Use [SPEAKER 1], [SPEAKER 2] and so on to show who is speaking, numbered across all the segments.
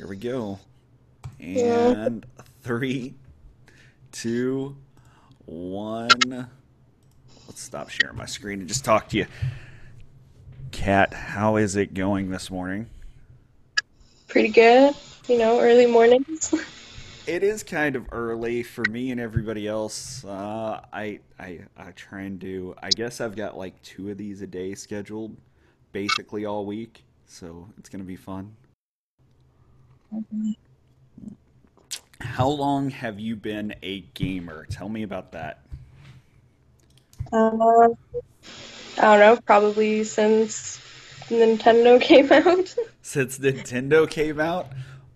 [SPEAKER 1] Here we go. And yeah. three, two, one. Let's stop sharing my screen and just talk to you. Kat, how is it going this morning?
[SPEAKER 2] Pretty good. You know, early mornings.
[SPEAKER 1] it is kind of early for me and everybody else. Uh, I, I I try and do. I guess I've got like two of these a day scheduled, basically all week. So it's gonna be fun. How long have you been a gamer? Tell me about that.
[SPEAKER 2] Uh, I don't know. Probably since Nintendo came out.
[SPEAKER 1] since Nintendo came out.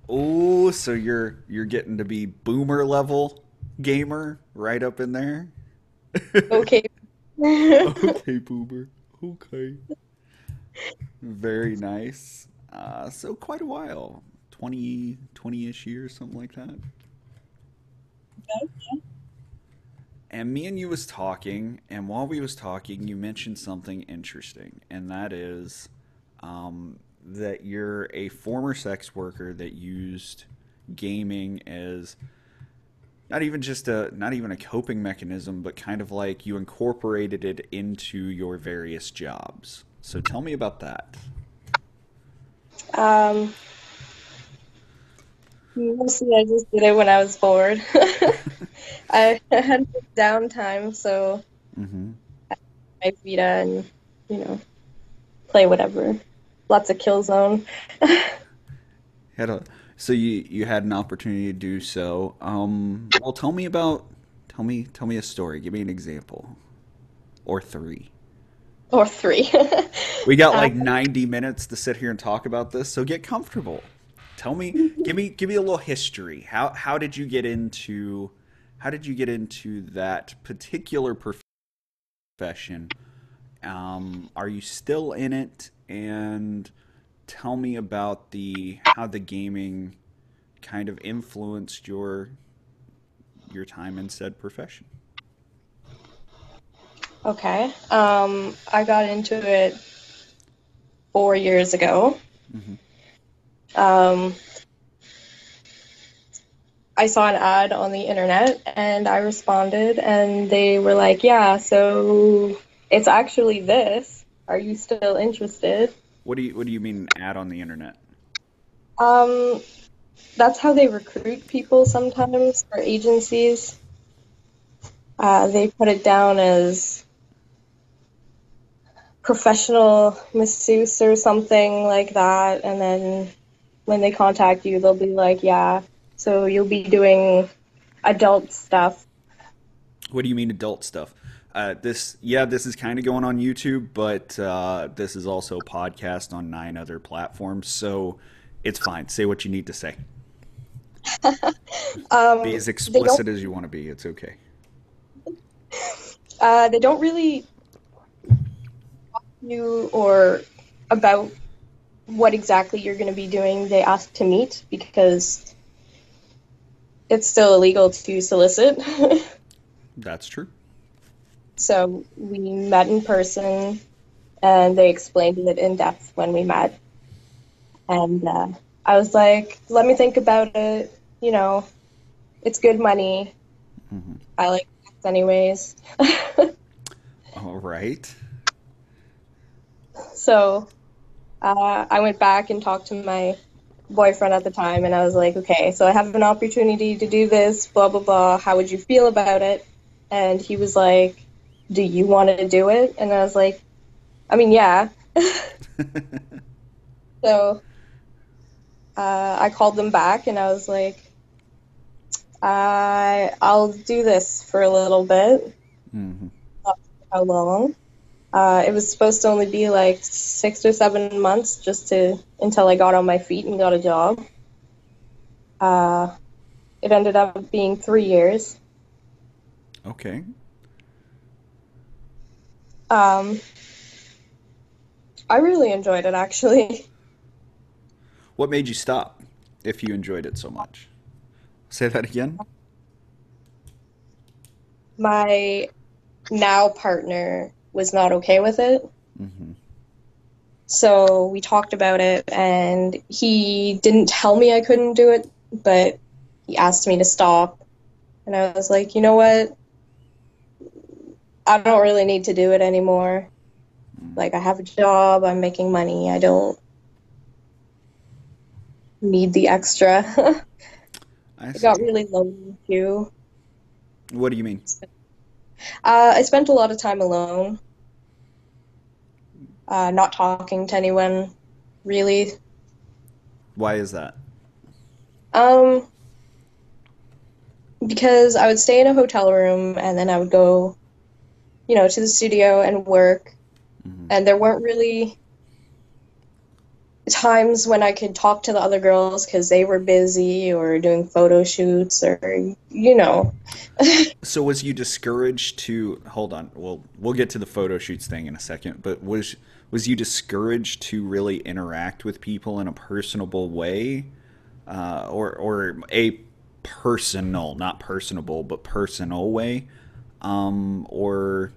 [SPEAKER 1] Oh, so you're you're getting to be boomer level gamer right up in there.
[SPEAKER 2] Okay.
[SPEAKER 1] okay, boomer. Okay. Very nice. Uh, so quite a while. 20 20-ish years something like that. Okay. And me and you was talking, and while we was talking, you mentioned something interesting, and that is um, that you're a former sex worker that used gaming as not even just a not even a coping mechanism, but kind of like you incorporated it into your various jobs. So tell me about that.
[SPEAKER 2] Um, mostly I just did it when I was bored. I had downtime, so mm-hmm. I Vita and you know play whatever lots of Killzone.
[SPEAKER 1] had a so you you had an opportunity to do so. Um, well, tell me about tell me tell me a story. Give me an example, or three.
[SPEAKER 2] Or three.
[SPEAKER 1] we got like um, ninety minutes to sit here and talk about this, so get comfortable. Tell me, give me give me a little history. How how did you get into how did you get into that particular profession? Um, are you still in it? and tell me about the how the gaming kind of influenced your your time in said profession.
[SPEAKER 2] Okay. Um, I got into it four years ago. Mm-hmm. Um, I saw an ad on the internet and I responded, and they were like, Yeah, so it's actually this. Are you still interested?
[SPEAKER 1] What do you What do you mean ad on the internet?
[SPEAKER 2] Um, that's how they recruit people sometimes for agencies. Uh, they put it down as professional masseuse or something like that, and then when they contact you, they'll be like, "Yeah, so you'll be doing adult stuff."
[SPEAKER 1] What do you mean adult stuff? Uh, this, yeah, this is kind of going on YouTube, but uh, this is also a podcast on nine other platforms, so it's fine. Say what you need to say. um, be as explicit as you want to be. It's okay.
[SPEAKER 2] Uh, they don't really talk to you or about what exactly you're going to be doing. They ask to meet because it's still illegal to solicit.
[SPEAKER 1] That's true.
[SPEAKER 2] So we met in person, and they explained it in depth when we met. And uh, I was like, let me think about it. You know, it's good money. Mm-hmm. I like sex anyways.
[SPEAKER 1] All right.
[SPEAKER 2] So uh, I went back and talked to my boyfriend at the time, and I was like, okay, so I have an opportunity to do this, blah, blah, blah. How would you feel about it? And he was like, do you want to do it? And I was like, I mean, yeah. so uh, I called them back and I was like, I I'll do this for a little bit. Mm-hmm. How long? Uh, it was supposed to only be like six or seven months just to until I got on my feet and got a job. Uh, it ended up being three years.
[SPEAKER 1] Okay.
[SPEAKER 2] Um, I really enjoyed it actually.
[SPEAKER 1] What made you stop if you enjoyed it so much? Say that again.
[SPEAKER 2] My now partner was not okay with it. Mm-hmm. So we talked about it, and he didn't tell me I couldn't do it, but he asked me to stop. And I was like, you know what? I don't really need to do it anymore. Like, I have a job, I'm making money, I don't need the extra. I, I got really lonely too.
[SPEAKER 1] What do you mean?
[SPEAKER 2] Uh, I spent a lot of time alone, uh, not talking to anyone, really.
[SPEAKER 1] Why is that?
[SPEAKER 2] Um, because I would stay in a hotel room and then I would go, you know, to the studio and work, mm-hmm. and there weren't really times when I could talk to the other girls because they were busy or doing photo shoots or you know.
[SPEAKER 1] so was you discouraged to hold on? Well, we'll get to the photo shoots thing in a second, but was was you discouraged to really interact with people in a personable way, uh, or or a personal, not personable, but personal way, um, or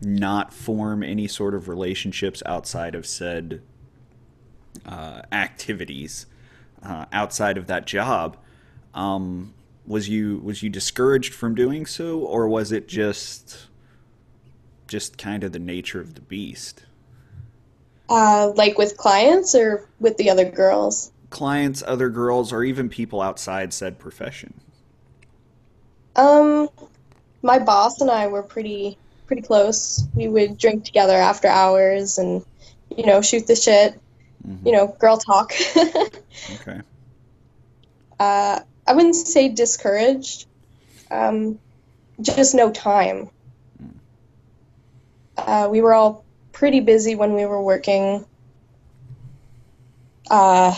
[SPEAKER 1] not form any sort of relationships outside of said uh, activities uh, outside of that job. Um, was you was you discouraged from doing so, or was it just just kind of the nature of the beast?
[SPEAKER 2] Uh, like with clients or with the other girls?
[SPEAKER 1] Clients, other girls, or even people outside said profession.
[SPEAKER 2] Um, my boss and I were pretty pretty close. We would drink together after hours and you know shoot the shit mm-hmm. you know, girl talk. okay. Uh, I wouldn't say discouraged. Um, just no time. Mm. Uh, we were all pretty busy when we were working. Uh,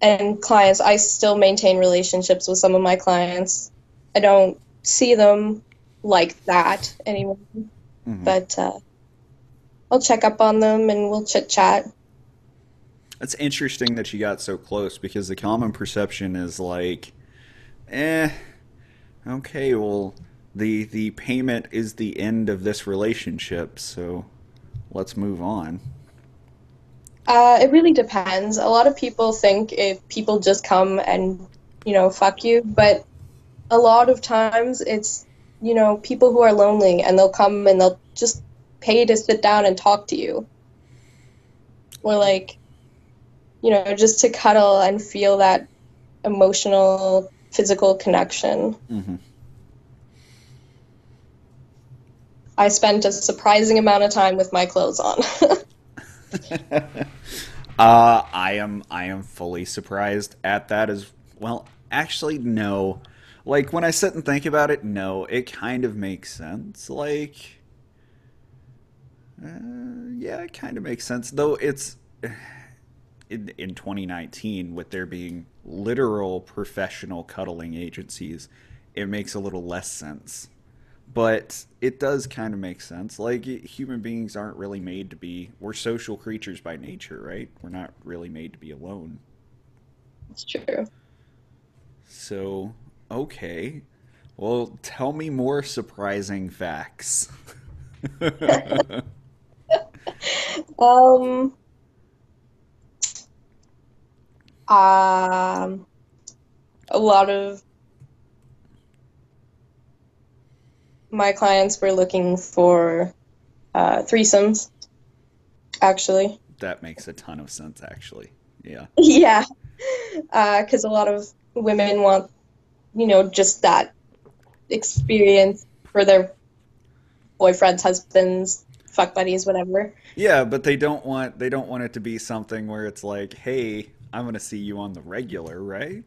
[SPEAKER 2] and clients, I still maintain relationships with some of my clients. I don't see them like that anymore, mm-hmm. but uh, I'll check up on them and we'll chit chat.
[SPEAKER 1] It's interesting that you got so close because the common perception is like, eh, okay, well, the the payment is the end of this relationship, so let's move on.
[SPEAKER 2] Uh, it really depends. A lot of people think if people just come and you know fuck you, but a lot of times it's you know people who are lonely and they'll come and they'll just pay to sit down and talk to you. Or like you know, just to cuddle and feel that emotional, physical connection. Mm-hmm. I spent a surprising amount of time with my clothes on.
[SPEAKER 1] uh, I am I am fully surprised at that as well. Actually, no. Like when I sit and think about it, no, it kind of makes sense. Like, uh, yeah, it kind of makes sense. Though it's in, in 2019 with there being literal professional cuddling agencies, it makes a little less sense. But it does kind of make sense. Like human beings aren't really made to be we're social creatures by nature, right? We're not really made to be alone.
[SPEAKER 2] It's true.
[SPEAKER 1] So, okay. Well, tell me more surprising facts.
[SPEAKER 2] um um, a lot of my clients were looking for uh, threesomes, actually.
[SPEAKER 1] That makes a ton of sense, actually. Yeah.
[SPEAKER 2] Yeah. Because uh, a lot of women want, you know, just that experience for their boyfriends, husbands, fuck buddies, whatever.
[SPEAKER 1] Yeah, but they don't want they don't want it to be something where it's like, hey, I'm gonna see you on the regular, right?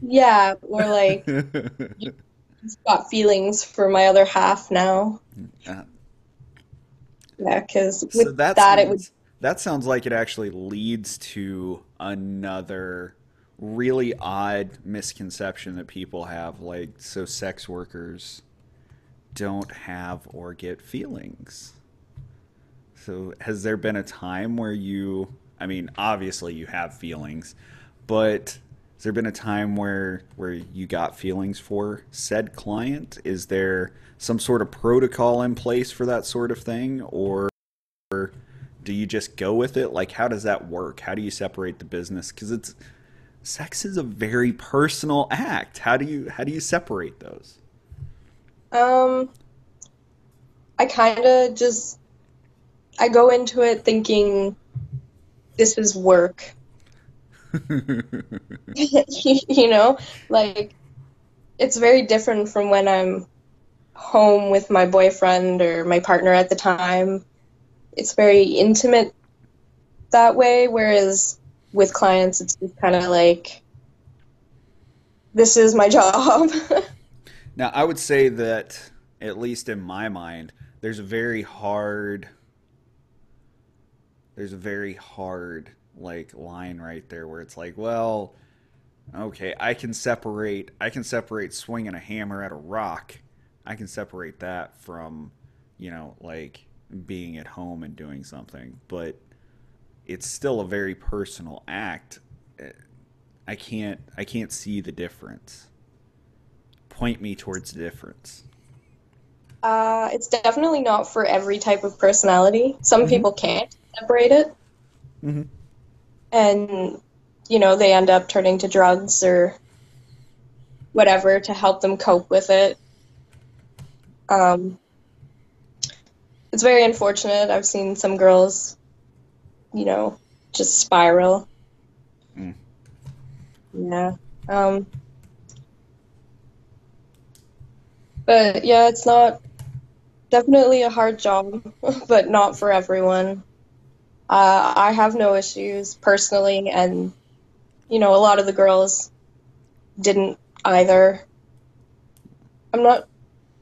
[SPEAKER 2] Yeah, or like got feelings for my other half now. Uh, yeah, because with so that, that
[SPEAKER 1] sounds,
[SPEAKER 2] it would.
[SPEAKER 1] That sounds like it actually leads to another really odd misconception that people have. Like, so sex workers don't have or get feelings. So, has there been a time where you I mean, obviously you have feelings, but has there been a time where where you got feelings for said client? Is there some sort of protocol in place for that sort of thing, or do you just go with it? Like, how does that work? How do you separate the business? Because it's sex is a very personal act. How do you how do you separate those?
[SPEAKER 2] Um, I kind of just I go into it thinking this is work. you know, like it's very different from when I'm home with my boyfriend or my partner at the time. It's very intimate that way, whereas with clients, it's just kind of like, this is my job.
[SPEAKER 1] now, I would say that, at least in my mind, there's a very hard, there's a very hard like line right there where it's like, well, okay, I can separate, I can separate swinging a hammer at a rock. I can separate that from, you know, like being at home and doing something, but it's still a very personal act. I can't I can't see the difference. Point me towards the difference.
[SPEAKER 2] Uh, it's definitely not for every type of personality. Some mm-hmm. people can't separate it. Mm-hmm. And, you know, they end up turning to drugs or whatever to help them cope with it. Um, it's very unfortunate. I've seen some girls you know, just spiral. Mm. Yeah. Um, but yeah, it's not definitely a hard job, but not for everyone. Uh, I have no issues personally, and you know, a lot of the girls didn't either. I'm not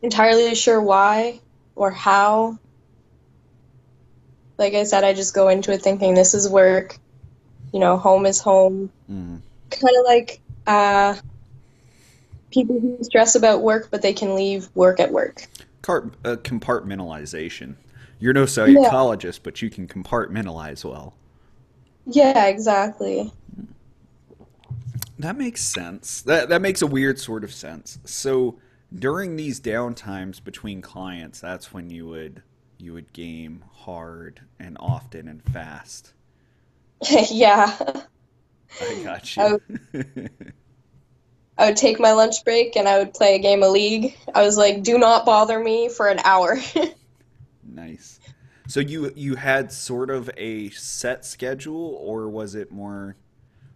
[SPEAKER 2] entirely sure why or how like I said, I just go into it thinking this is work. You know, home is home. Mm. Kind of like uh, people who stress about work, but they can leave work at work.
[SPEAKER 1] Car- uh, compartmentalization. You're no psychologist, yeah. but you can compartmentalize well.
[SPEAKER 2] Yeah, exactly.
[SPEAKER 1] That makes sense. That that makes a weird sort of sense. So during these downtimes between clients, that's when you would you would game hard and often and fast.
[SPEAKER 2] yeah.
[SPEAKER 1] I got you. I
[SPEAKER 2] would, I would take my lunch break and I would play a game of League. I was like, "Do not bother me for an hour."
[SPEAKER 1] nice. So you you had sort of a set schedule, or was it more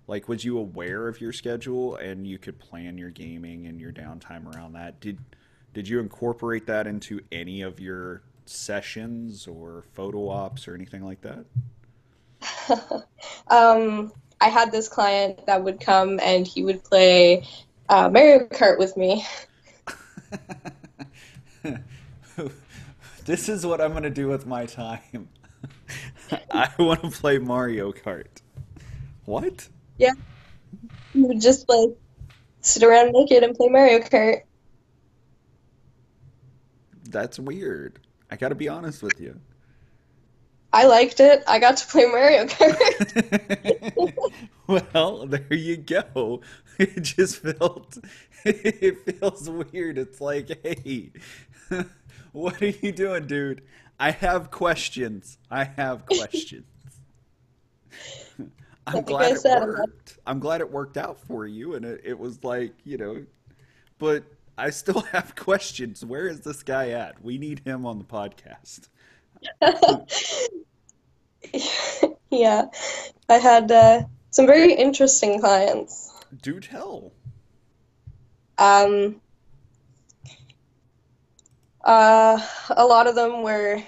[SPEAKER 1] like was you aware of your schedule and you could plan your gaming and your downtime around that? Did did you incorporate that into any of your sessions or photo ops or anything like that?
[SPEAKER 2] um, I had this client that would come and he would play uh, Mario Kart with me.
[SPEAKER 1] this is what I'm going to do with my time. I want to play Mario Kart. What?
[SPEAKER 2] Yeah. You would just like sit around naked and play Mario Kart.
[SPEAKER 1] That's weird. I got to be honest with you.
[SPEAKER 2] I liked it. I got to play Mario Kart.
[SPEAKER 1] well, there you go. It just felt it feels weird. It's like, hey, what are you doing, dude? I have questions. I have questions. I'm glad it worked. I'm glad it worked out for you, and it, it was like you know, but I still have questions. Where is this guy at? We need him on the podcast.
[SPEAKER 2] yeah, I had uh, some very interesting clients.
[SPEAKER 1] Do tell.
[SPEAKER 2] Um, uh, a lot of them were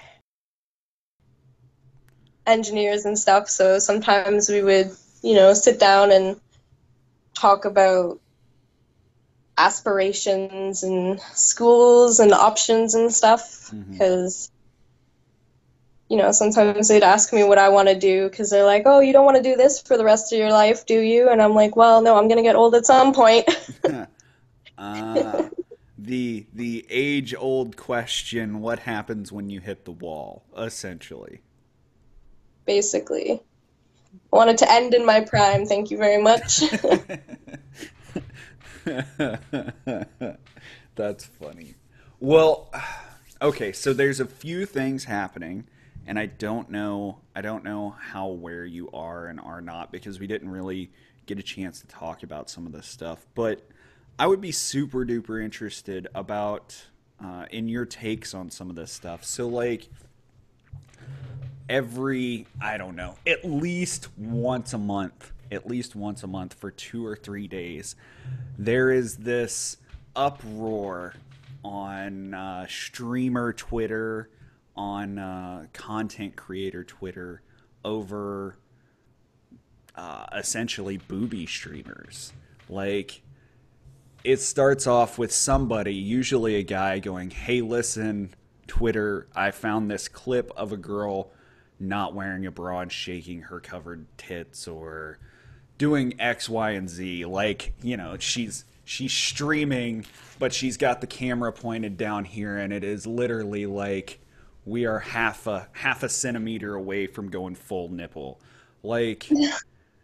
[SPEAKER 2] engineers and stuff, so sometimes we would, you know, sit down and talk about aspirations and schools and options and stuff because mm-hmm. You know sometimes they'd ask me what i want to do because they're like oh you don't want to do this for the rest of your life do you? And i'm like well no i'm going to get old at some point.
[SPEAKER 1] Uh, the the age old question what happens when you hit the wall essentially?
[SPEAKER 2] Basically. I wanted to end in my prime thank you very much.
[SPEAKER 1] That's funny. Well, okay, so there's a few things happening, and I don't know I don't know how where you are and are not because we didn't really get a chance to talk about some of this stuff. But I would be super duper interested about uh, in your takes on some of this stuff. So like every I don't know at least once a month, at least once a month for two or three days, there is this uproar on uh, streamer Twitter on uh, content creator Twitter over uh, essentially booby streamers. Like, it starts off with somebody, usually a guy, going, Hey, listen, Twitter, I found this clip of a girl not wearing a bra and shaking her covered tits or doing X, Y, and Z. Like, you know, she's she's streaming, but she's got the camera pointed down here, and it is literally like we are half a half a centimeter away from going full nipple. Like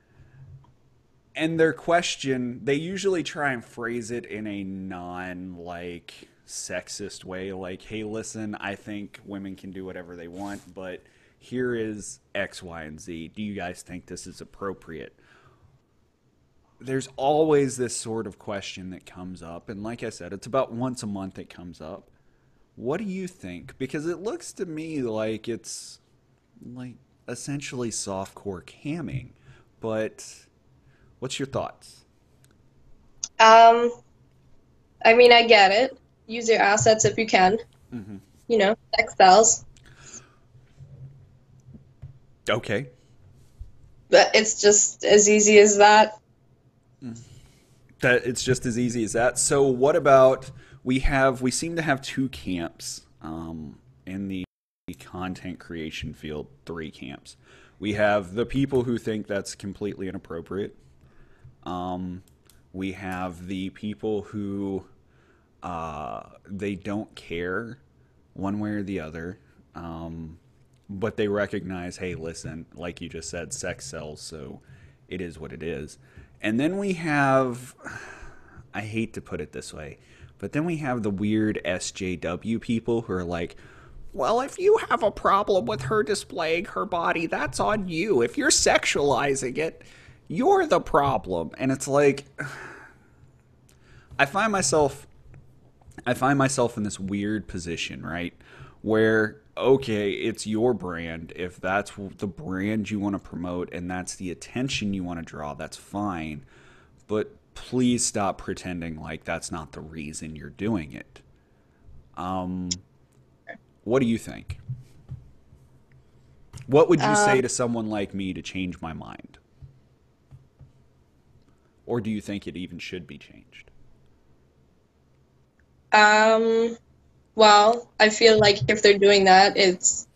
[SPEAKER 1] and their question they usually try and phrase it in a non like sexist way. Like hey listen i think women can do whatever they want but here is x y and z. Do you guys think this is appropriate? There's always this sort of question that comes up and like i said it's about once a month it comes up what do you think? Because it looks to me like it's like essentially softcore camming, but what's your thoughts?
[SPEAKER 2] Um, I mean, I get it. Use your assets if you can. Mm-hmm. You know, sex sells.
[SPEAKER 1] Okay.
[SPEAKER 2] But it's just as easy as that.
[SPEAKER 1] That it's just as easy as that. So, what about we have we seem to have two camps um, in the content creation field. Three camps. We have the people who think that's completely inappropriate. Um, we have the people who uh, they don't care one way or the other, um, but they recognize, hey, listen, like you just said, sex sells, so it is what it is. And then we have, I hate to put it this way, but then we have the weird SJW people who are like, well, if you have a problem with her displaying her body, that's on you. If you're sexualizing it, you're the problem. And it's like I find myself I find myself in this weird position, right? Where okay, it's your brand. If that's the brand you want to promote and that's the attention you want to draw, that's fine. But please stop pretending like that's not the reason you're doing it. Um, what do you think? What would you uh, say to someone like me to change my mind? Or do you think it even should be changed?
[SPEAKER 2] Um, well, I feel like if they're doing that, it's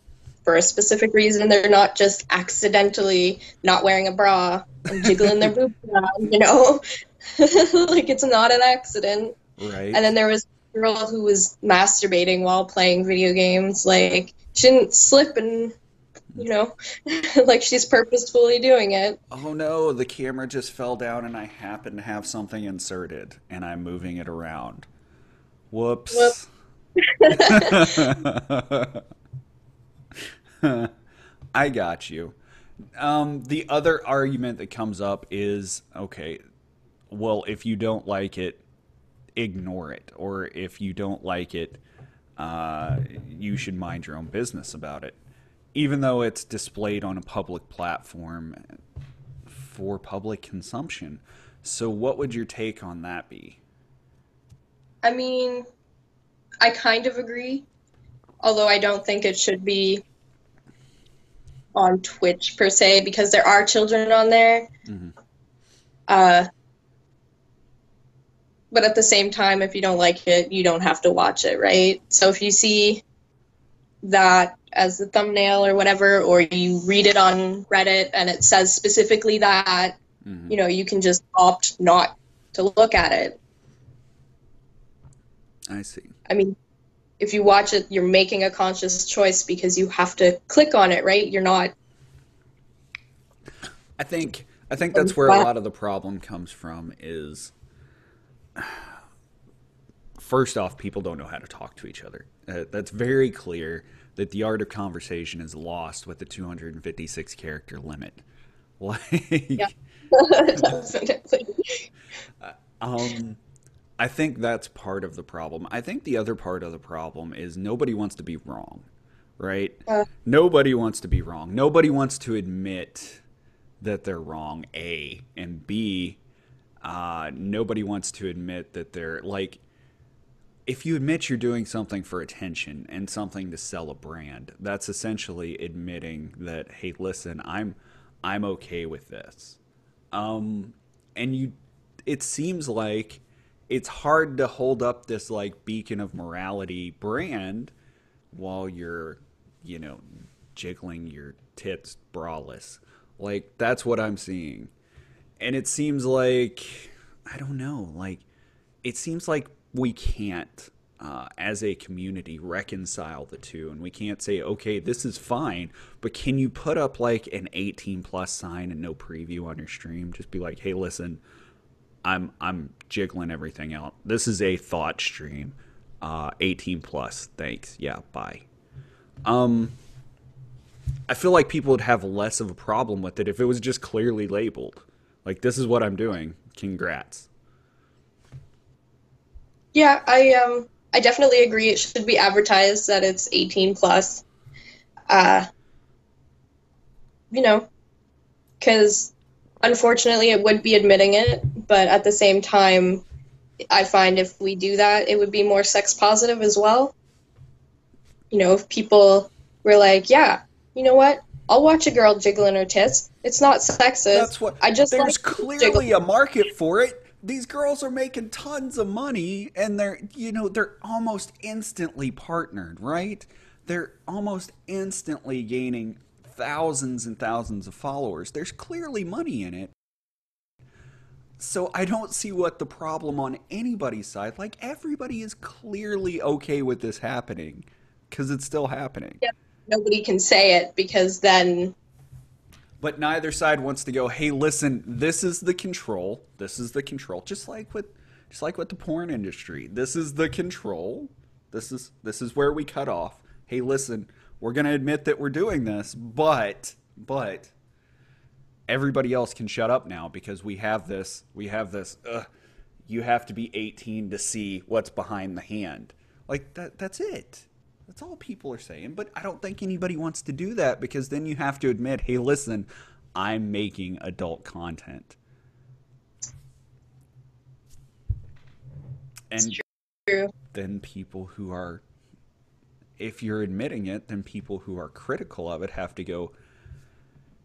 [SPEAKER 2] for a specific reason. They're not just accidentally not wearing a bra and jiggling their boobs around, you know? like it's not an accident.
[SPEAKER 1] Right.
[SPEAKER 2] And then there was a girl who was masturbating while playing video games. Like she didn't slip and you know, like she's purposefully doing it.
[SPEAKER 1] Oh no, the camera just fell down and I happen to have something inserted and I'm moving it around. Whoops. Whoops. I got you. Um, the other argument that comes up is okay, well, if you don't like it, ignore it. Or if you don't like it, uh, you should mind your own business about it. Even though it's displayed on a public platform for public consumption. So, what would your take on that be?
[SPEAKER 2] I mean, I kind of agree, although I don't think it should be on Twitch per se because there are children on there. Mm-hmm. Uh, but at the same time if you don't like it you don't have to watch it right? So if you see that as the thumbnail or whatever or you read it on reddit and it says specifically that mm-hmm. you know you can just opt not to look at it.
[SPEAKER 1] I see.
[SPEAKER 2] I mean if you watch it you're making a conscious choice because you have to click on it right? You're not
[SPEAKER 1] i think i think that's where a lot of the problem comes from is first off, people don't know how to talk to each other. Uh, that's very clear. that the art of conversation is lost with the 256 character limit. Like, yeah, um, I think that's part of the problem. I think the other part of the problem is nobody wants to be wrong, right? Uh, nobody wants to be wrong. Nobody wants to admit that they're wrong. A and B. Uh, nobody wants to admit that they're like if you admit you're doing something for attention and something to sell a brand, that's essentially admitting that, hey, listen, I'm I'm okay with this. Um, and you, it seems like it's hard to hold up this like beacon of morality brand while you're, you know, jiggling your tits braless. Like that's what I'm seeing. And it seems like I don't know, like it seems like we can't uh, as a community reconcile the two. And we can't say okay this is fine but can you put up like an 18 plus sign and no preview on your stream? Just be like hey listen i'm i'm jiggling everything out. This is a thought stream. Uh, 18 plus thanks. Yeah bye. Um i feel like people would have less of a problem with it if it was just clearly labeled like this is what i'm doing congrats
[SPEAKER 2] yeah, I um I definitely agree. It should be advertised that it's 18 plus. Uh, you know, because unfortunately it would be admitting it, but at the same time, I find if we do that, it would be more sex positive as well. You know, if people were like, yeah, you know what? I'll watch a girl jiggling her tits. It's not sexist. That's what I just
[SPEAKER 1] there's like clearly a market for it. These girls are making tons of money and they're you know they're almost instantly partnered right? They're almost instantly gaining thousands and thousands of followers. There's clearly money in it. So i don't see what the problem on anybody's side like everybody is clearly okay with this happening because it's still happening.
[SPEAKER 2] Yeah nobody can say it because then
[SPEAKER 1] but neither side wants to go hey listen this is the control. This is the control. Just like with just like with the porn industry. This is the control. This is this is where we cut off. Hey listen we're going to admit that we're doing this but but everybody else can shut up now because we have this we have this you have to be 18 to see what's behind the hand. Like that that's it that's all people are saying. But I don't think anybody wants to do that because then you have to admit, hey, listen, I'm making adult content. And then people who are, if you're admitting it, then people who are critical of it have to go,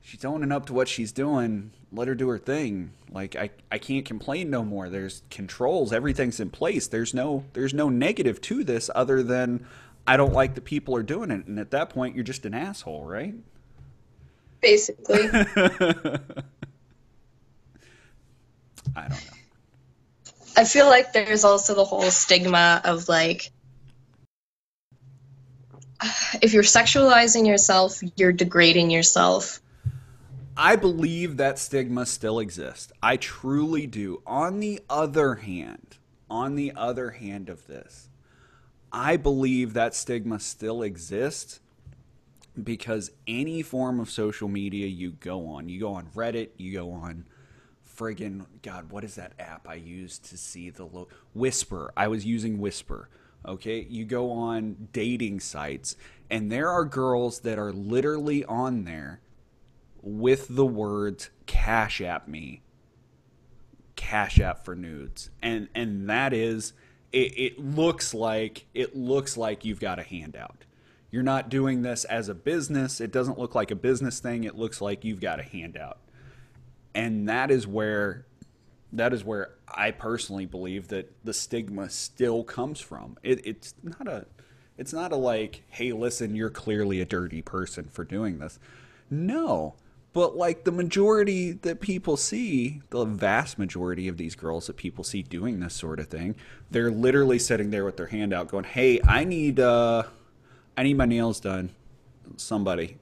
[SPEAKER 1] she's owning up to what she's doing. Let her do her thing. Like I, I can't complain no more. There's controls. Everything's in place. There's no, there's no negative to this other than I don't like the people are doing it, and at that point, you're just an asshole, right?
[SPEAKER 2] Basically.
[SPEAKER 1] I don't know.
[SPEAKER 2] I feel like there's also the whole stigma of like, if you're sexualizing yourself, you're degrading yourself.
[SPEAKER 1] I believe that stigma still exists. I truly do. On the other hand, on the other hand of this, I believe that stigma still exists because any form of social media you go on, you go on Reddit, you go on friggin' God, what is that app I use to see the lo- Whisper? I was using Whisper. Okay, you go on dating sites, and there are girls that are literally on there with the words "Cash App me," "Cash App for nudes," and and that is it, it looks like it looks like you've got a handout. You're not doing this as a business. It doesn't look like a business thing. It looks like you've got a handout. And that is where that is where I personally believe that the stigma still comes from. It, it's not a it's not a like, hey, listen, you're clearly a dirty person for doing this. No, but like the majority that people see, the vast majority of these girls that people see doing this sort of thing, they're literally sitting there with their hand out going, "Hey, I need uh I need my nails done." Somebody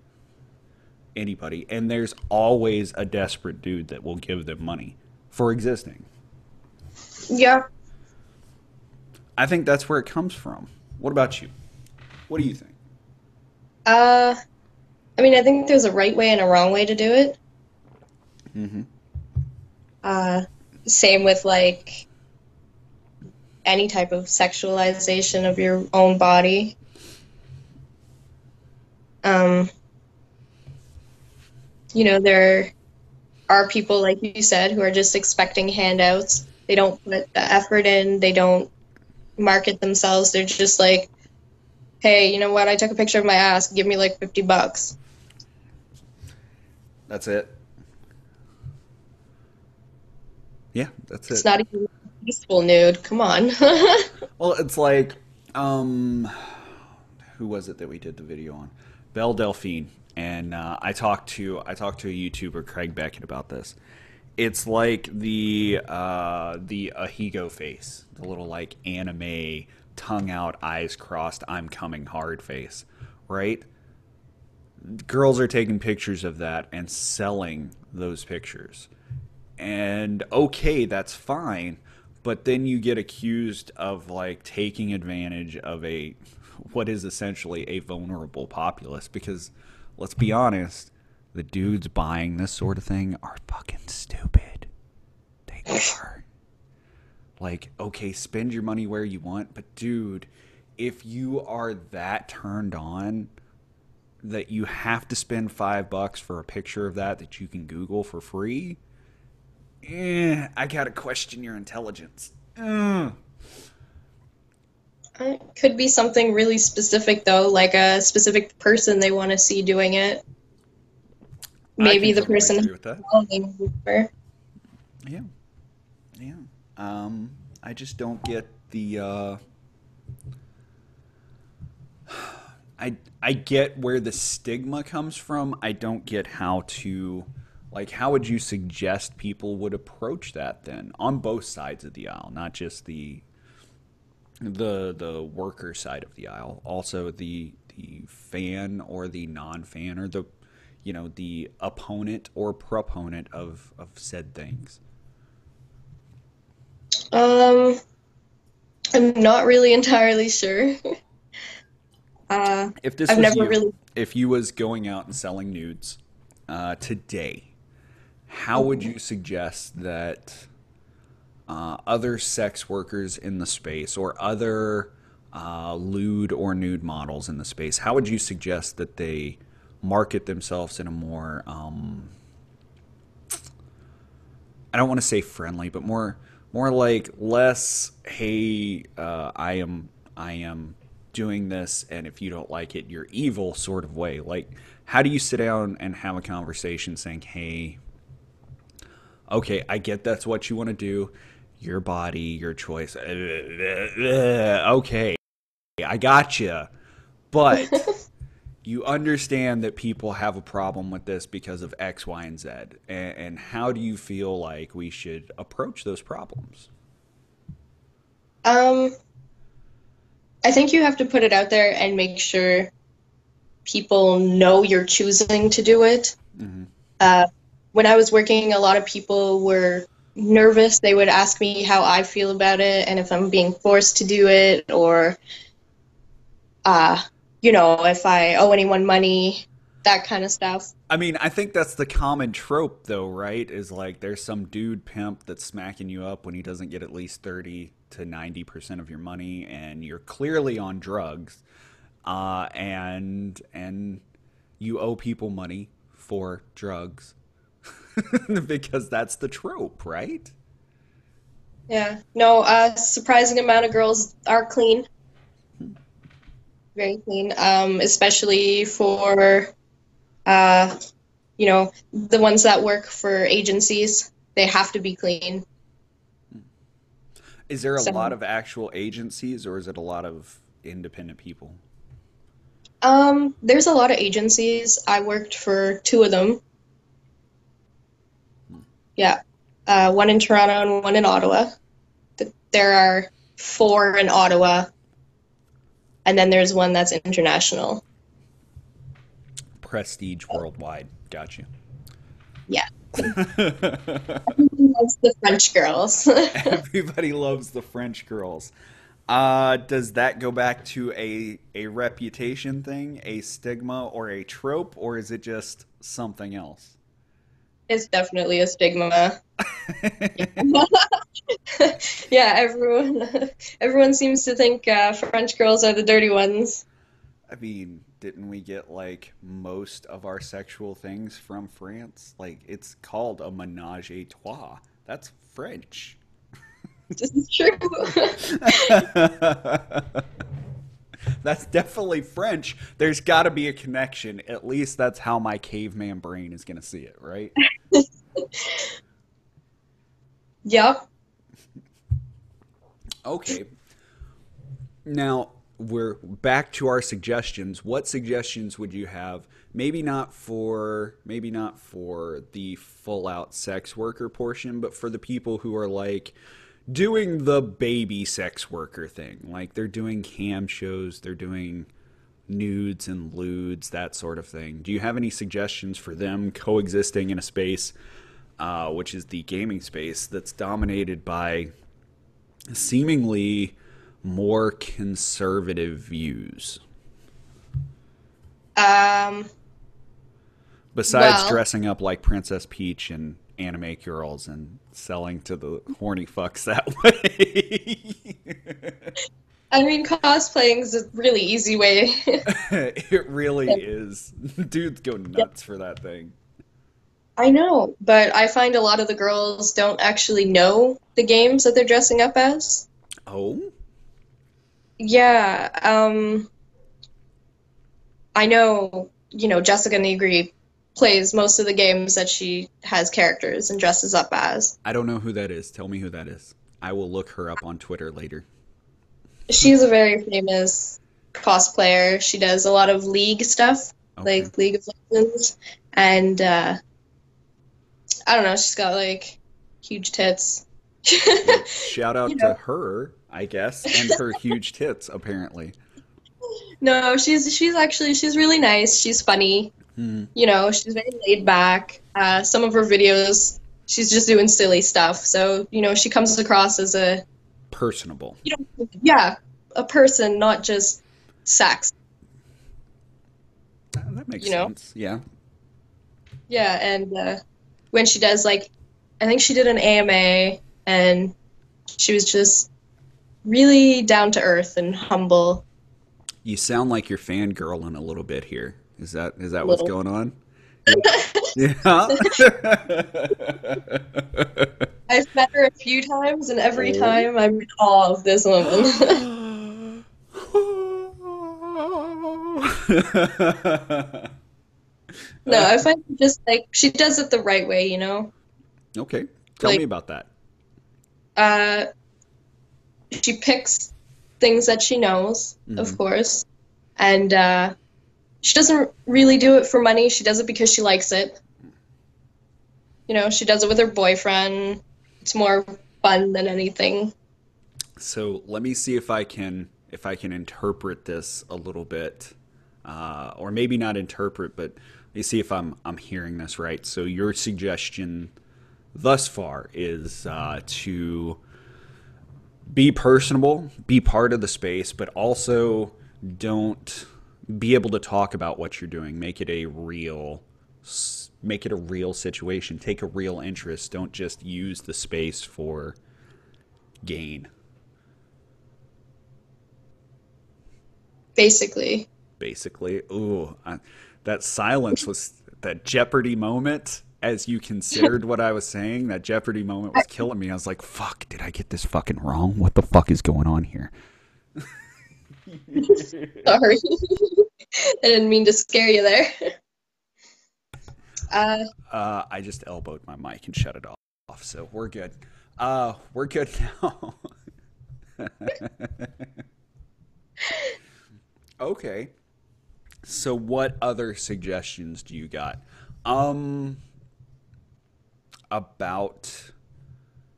[SPEAKER 1] anybody and there's always a desperate dude that will give them money for existing.
[SPEAKER 2] Yeah.
[SPEAKER 1] I think that's where it comes from. What about you? What do you think?
[SPEAKER 2] Uh, I mean, I think there's a right way and a wrong way to do it.
[SPEAKER 1] Mm-hmm.
[SPEAKER 2] Uh, same with like any type of sexualization of your own body. Um, you know, there are people, like you said, who are just expecting handouts. They don't put the effort in, they don't market themselves. They're just like, hey, you know what? I took a picture of my ass. Give me like 50 bucks.
[SPEAKER 1] That's it. Yeah, that's
[SPEAKER 2] It's
[SPEAKER 1] it.
[SPEAKER 2] It's not even a peaceful nude. Come on.
[SPEAKER 1] Well, it's like, um, who was it that we did the video on? Belle Delphine, and uh, I talked to I talked to a YouTuber, Craig Beckett, about this. It's like the uh, the Ahegao face, the little like anime tongue out, eyes crossed, I'm coming hard face, right? Girls are taking pictures of that and selling those pictures and okay, that's fine. But then you get accused of like taking advantage of a what is essentially a vulnerable populace because let's be honest, the dudes buying this sort of thing are fucking stupid. They are. Like, okay, spend your money where you want, but dude, if you are that turned on that you have to spend five bucks for a picture of that that you can Google for free, eh, I gotta question your intelligence.
[SPEAKER 2] It could be something really specific, though, like a specific person they want to see doing it. Maybe the person
[SPEAKER 1] with that. Yeah, yeah. Um, I just don't get the. Uh, I I get where the stigma comes from. I don't get how to, like, how would you suggest people would approach that then on both sides of the aisle, not just the the the worker side of the aisle, also the the fan or the non-fan or the you know the opponent or proponent of of said things.
[SPEAKER 2] Um, I'm not really entirely sure. uh,
[SPEAKER 1] If this
[SPEAKER 2] I've
[SPEAKER 1] was
[SPEAKER 2] never
[SPEAKER 1] you,
[SPEAKER 2] really-
[SPEAKER 1] if you was going out and selling nudes uh, today, how would you suggest that uh, other sex workers in the space or other uh, lewd or nude models in the space, how would you suggest that they market themselves in a more um, I don't want to say friendly, but more more like less. Hey, uh, I am I am doing this, and if you don't like it, you're evil sort of way. Like, how do you sit down and have a conversation saying, "Hey, okay, I get that's what you want to do. Your body, your choice. Okay, I got you, but." you understand that people have a problem with this because of X, Y, and Z. And, and how do you feel like we should approach those problems?
[SPEAKER 2] um, I think you have to put it out there and make sure people know you're choosing to do it. Uh, when I was working, a lot of people were nervous. They would ask me how I feel about it and if I'm being forced to do it or, uh, you know, if I owe anyone money, that kind of stuff.
[SPEAKER 1] I mean, I think that's the common trope, though, right? Is like there's some dude pimp that's smacking you up when he doesn't get at least 30 to 90% of your money, and you're clearly on drugs, uh, and, and you owe people money for drugs. because that's the trope, right?
[SPEAKER 2] Yeah. No, a surprising amount of girls are clean. Very clean. Um, especially for, uh, you know, the ones that work for agencies. They have to be clean.
[SPEAKER 1] Is there a
[SPEAKER 2] So-
[SPEAKER 1] lot of actual agencies, or is it a lot of independent people?
[SPEAKER 2] Um, there's a lot of agencies. I worked for two of them. Yeah. Uh, one in Toronto and one in Ottawa. There are four in Ottawa. And then there's one that's international.
[SPEAKER 1] Prestige worldwide. Got you.
[SPEAKER 2] Yeah. Everyone loves the French girls.
[SPEAKER 1] Everybody loves the French girls. Uh, does that go back to a a reputation thing, a stigma, or a trope, or is it just something else?
[SPEAKER 2] It's definitely a stigma. yeah, everyone everyone seems to think uh, French girls are the dirty ones.
[SPEAKER 1] I mean, didn't we get like most of our sexual things from France? Like it's called a menage a trois. That's French.
[SPEAKER 2] This is true.
[SPEAKER 1] that's definitely French. There's got to be a connection. At least that's how my caveman brain is going to see it, right?
[SPEAKER 2] yep.
[SPEAKER 1] Okay. Now, we're back to our suggestions. What suggestions would you have? Maybe not for maybe not for the full out sex worker portion, but for the people who are like doing the baby sex worker thing. Like they're doing cam shows, they're doing nudes and lewds, that sort of thing. Do you have any suggestions for them coexisting in a space, uh, which is the gaming space, that's dominated by seemingly more conservative views?
[SPEAKER 2] Um.
[SPEAKER 1] Besides
[SPEAKER 2] Well-
[SPEAKER 1] dressing up like Princess Peach and anime girls and selling to the horny fucks that way.
[SPEAKER 2] I mean, cosplaying is a really easy way.
[SPEAKER 1] it really is. Dudes go nuts for that thing.
[SPEAKER 2] I know, but I find a lot of the girls don't actually know the games that they're dressing up as.
[SPEAKER 1] Oh?
[SPEAKER 2] Yeah, um, I know, you know, Jessica Nigri plays most of the games that she has characters and dresses up as.
[SPEAKER 1] I don't know who that is. Tell me who that is. I will look her up on Twitter later.
[SPEAKER 2] She's a very famous cosplayer. She does a lot of League stuff,
[SPEAKER 1] Okay.
[SPEAKER 2] like League of Legends, and uh, I don't know. She's got like huge tits.
[SPEAKER 1] Shout out
[SPEAKER 2] You
[SPEAKER 1] to
[SPEAKER 2] know.
[SPEAKER 1] her, I guess, and her huge tits, apparently.
[SPEAKER 2] no, she's she's actually she's really nice. She's funny.
[SPEAKER 1] Hmm.
[SPEAKER 2] You know, she's very laid back. Uh, some of her videos, she's just doing silly stuff. So you know, she comes across as a
[SPEAKER 1] Personable.
[SPEAKER 2] you know, yeah, a person, not just sex.
[SPEAKER 1] That makes
[SPEAKER 2] You know?
[SPEAKER 1] sense. Yeah.
[SPEAKER 2] Yeah, and uh, when she does like, I think she did an AMA, and she was just really down to earth and humble.
[SPEAKER 1] You sound like you're fangirling a little bit here. Is that is that what's going on? yeah.
[SPEAKER 2] I've met her a few times, and every time I'm in awe of this woman. no, I find just like she does it the right way, you know.
[SPEAKER 1] okay. Tell
[SPEAKER 2] Like-
[SPEAKER 1] me about that.
[SPEAKER 2] Uh, she picks things that she knows, of
[SPEAKER 1] Mhm.
[SPEAKER 2] course, and uh, she doesn't really do it for money. She does it because she likes it. You know, she does it with her boyfriend. It's more fun than anything.
[SPEAKER 1] So let me see if I can if I can interpret this a little bit, uh, or maybe not interpret, but let me see if I'm I'm hearing this right. So your suggestion thus far is uh, to be personable, be part of the space, but also don't be able to talk about what you're doing. Make it a real make it a real situation. Take a real interest. Don't just use the space for gain.
[SPEAKER 2] Basically,
[SPEAKER 1] basically. Ooh, I, that silence was that Jeopardy moment. As you considered what I was saying, that Jeopardy moment was killing me. I was like, "Fuck! Did I get this fucking wrong? What the fuck is going on here?"
[SPEAKER 2] sorry. I didn't mean to scare you there. Uh,
[SPEAKER 1] Uh, I just elbowed my mic and shut it off, so we're good. Uh, we're good now. okay. So, what other suggestions do you got? Um, about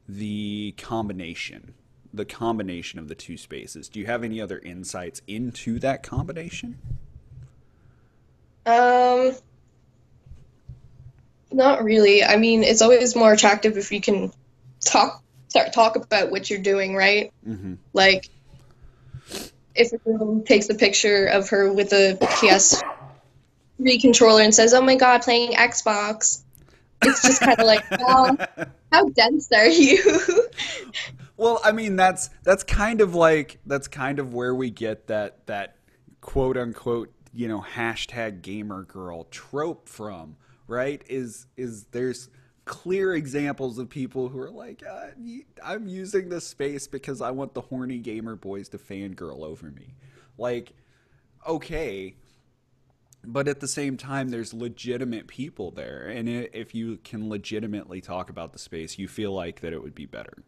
[SPEAKER 1] the combination, the combination of the two spaces. Do you have any other insights into that combination?
[SPEAKER 2] Um, not really. I mean, it's always more attractive if you can talk start talk about what you're doing, right?
[SPEAKER 1] Mm-hmm.
[SPEAKER 2] Like, if a girl takes a picture of her with a PS3 controller and says, "Oh my god, playing Xbox," it's just kind of like, well, how dense are you?
[SPEAKER 1] well, I mean, that's that's kind of like that's kind of where we get that that quote unquote you know hashtag gamer girl trope from, right? Is is there's clear examples of people who are like, uh, I'm using this space because I want the horny gamer boys to fangirl over me. Like, okay, but at the same time, there's legitimate people there, and if you can legitimately talk about the space, you feel like that it would be better.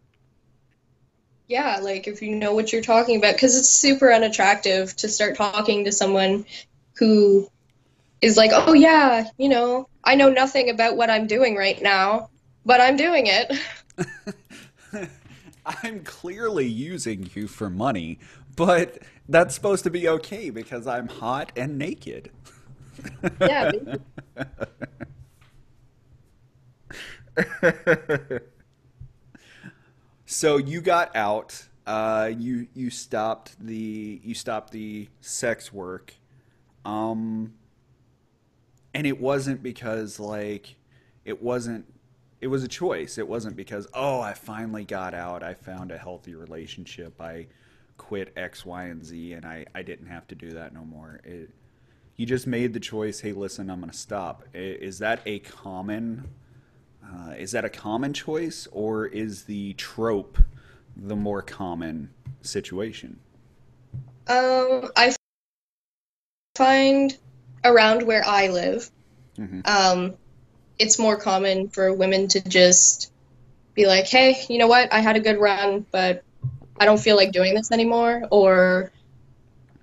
[SPEAKER 2] Yeah, like if you know what you're talking about, because it's super unattractive to start talking to someone who is like, oh yeah, you know, I know nothing about what I'm doing right now, but I'm doing it.
[SPEAKER 1] I'm clearly using you for money, but that's supposed to be okay because I'm hot and naked. yeah. so you got out. Uh, you you stopped the you stopped the sex work. Um, and it wasn't because like it wasn't it was a choice it wasn't because oh i finally got out i found a healthy relationship i quit x y and z and i i didn't have to do that no more it you just made the choice hey listen i'm going to stop is that a common uh, is that a common choice or is the trope the more common situation
[SPEAKER 2] um i find around where I live, mm-hmm. um, it's more common for women to just be like, hey, you know what? I had a good run, but I don't feel like doing this anymore. Or,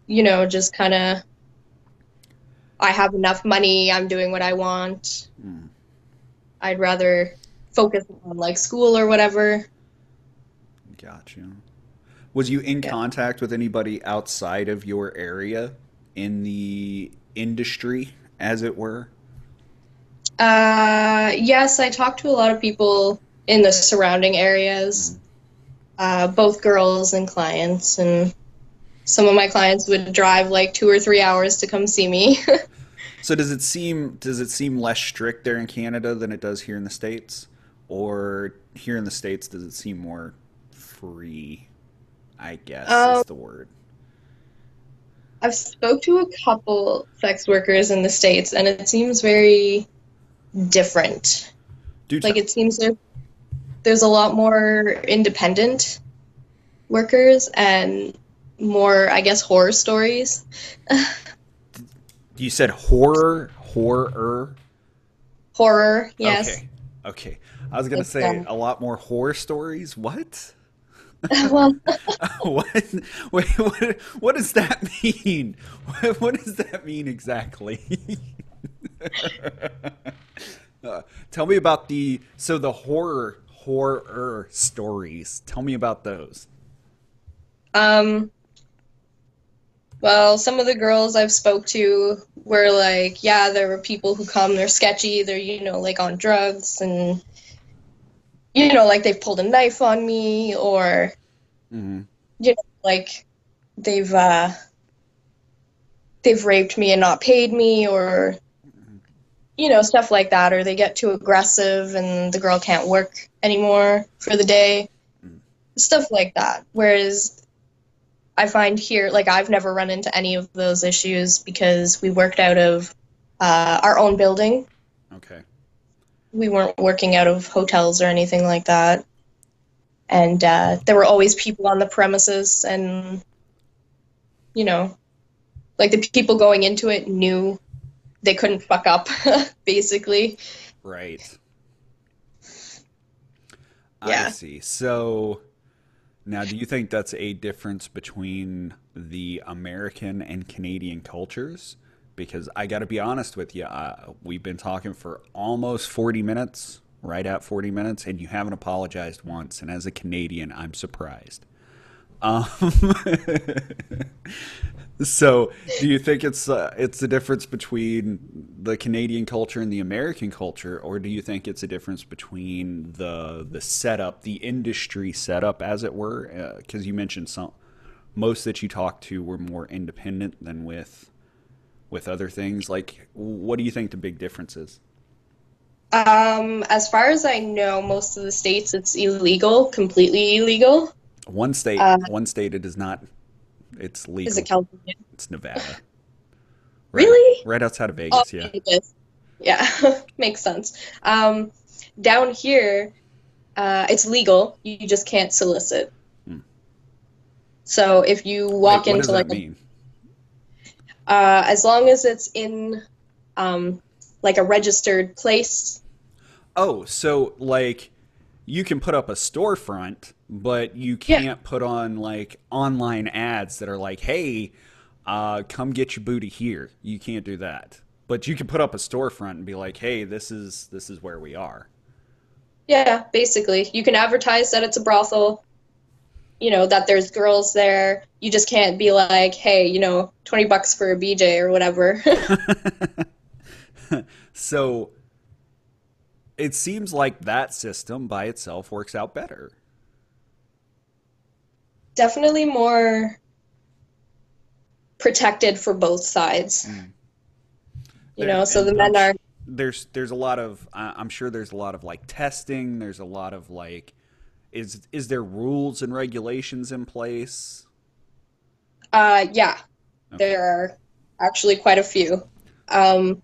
[SPEAKER 2] you know, just kind of, I have enough money. I'm doing what I want. Mm. I'd rather focus on like school or whatever.
[SPEAKER 1] Gotcha. Was you in yeah. contact with anybody outside of your area in the industry, as it were?
[SPEAKER 2] Uh, yes, I talked to a lot of people in the surrounding areas, uh, both girls and clients, and some of my clients would drive like two or three hours to come see me.
[SPEAKER 1] so does it seem does it seem less strict there in Canada than it does here in the states, or here in the states does it seem more free? I guess um, is the word.
[SPEAKER 2] I've spoke to a couple sex workers in the states, and it seems very different. Like it seems there, there's a lot more independent workers and more, I guess, horror stories.
[SPEAKER 1] you said horror, horror,
[SPEAKER 2] horror. Yes.
[SPEAKER 1] Okay. Okay. I was gonna it's, say um, a lot more horror stories. What?
[SPEAKER 2] well,
[SPEAKER 1] what? Wait, what? What does that mean? What, what does that mean exactly? uh, tell me about the so the horror horror stories. Tell me about those.
[SPEAKER 2] Um. Well, some of the girls I've spoke to were like, yeah, there were people who come, they're sketchy, they're you know like on drugs and you know, like they've pulled a knife on me or, mm-hmm. you know, like they've, uh, they've raped me and not paid me or, you know, stuff like that. Or they get too aggressive and the girl can't work anymore for the day. Mm. Stuff like that. Whereas I find here, like, I've never run into any of those issues because we worked out of uh, our own building.
[SPEAKER 1] Okay
[SPEAKER 2] we weren't working out of hotels or anything like that. And uh, there were always people on the premises, and you know, like the people going into it knew they couldn't fuck up, basically.
[SPEAKER 1] Right. Yeah. I see. So now, do you think that's a difference between the American and Canadian cultures? because I got to be honest with you. Uh, we've been talking for almost 40 minutes, right at 40 minutes, and you haven't apologized once. And as a Canadian, I'm surprised. Um, so, do you think it's uh, it's the difference between the Canadian culture and the American culture, or do you think it's a difference between the the setup, the industry setup, as it were? Because uh, you mentioned some most that you talked to were more independent than with with other things. Like, what do you think the big difference is?
[SPEAKER 2] Um, as far as I know, most of the states it's illegal, completely illegal.
[SPEAKER 1] One state,
[SPEAKER 2] Uh,
[SPEAKER 1] one state, it is not. It's legal.
[SPEAKER 2] Is it California?
[SPEAKER 1] It's Nevada.
[SPEAKER 2] Really?
[SPEAKER 1] Right outside of Vegas,
[SPEAKER 2] Oh,
[SPEAKER 1] yeah.
[SPEAKER 2] is. Yeah, makes sense. Um, down here, uh, it's legal. You just can't solicit.
[SPEAKER 1] Hmm.
[SPEAKER 2] So if you walk
[SPEAKER 1] Wait, what
[SPEAKER 2] into
[SPEAKER 1] does
[SPEAKER 2] like a uh, as long as it's in um, like a registered place.
[SPEAKER 1] Oh, so like you can put up a storefront, but you can't put on like online ads that are like, "Hey, uh, come get your booty here." You can't do that. But you can put up a storefront and be like, "Hey, this is this is where we are."
[SPEAKER 2] Yeah, basically, you can advertise that it's a brothel. You know that there's girls there. You just can't be like, hey, you know, twenty bucks for a BJ or whatever.
[SPEAKER 1] So it seems like that system by itself works out better.
[SPEAKER 2] Definitely more protected for both sides. You know, so the men are.
[SPEAKER 1] there's there's a lot of I'm sure there's a lot of like testing. There's a lot of like, is is there rules and regulations in place?
[SPEAKER 2] Uh, yeah,
[SPEAKER 1] Okay.
[SPEAKER 2] there are actually quite a few. Um,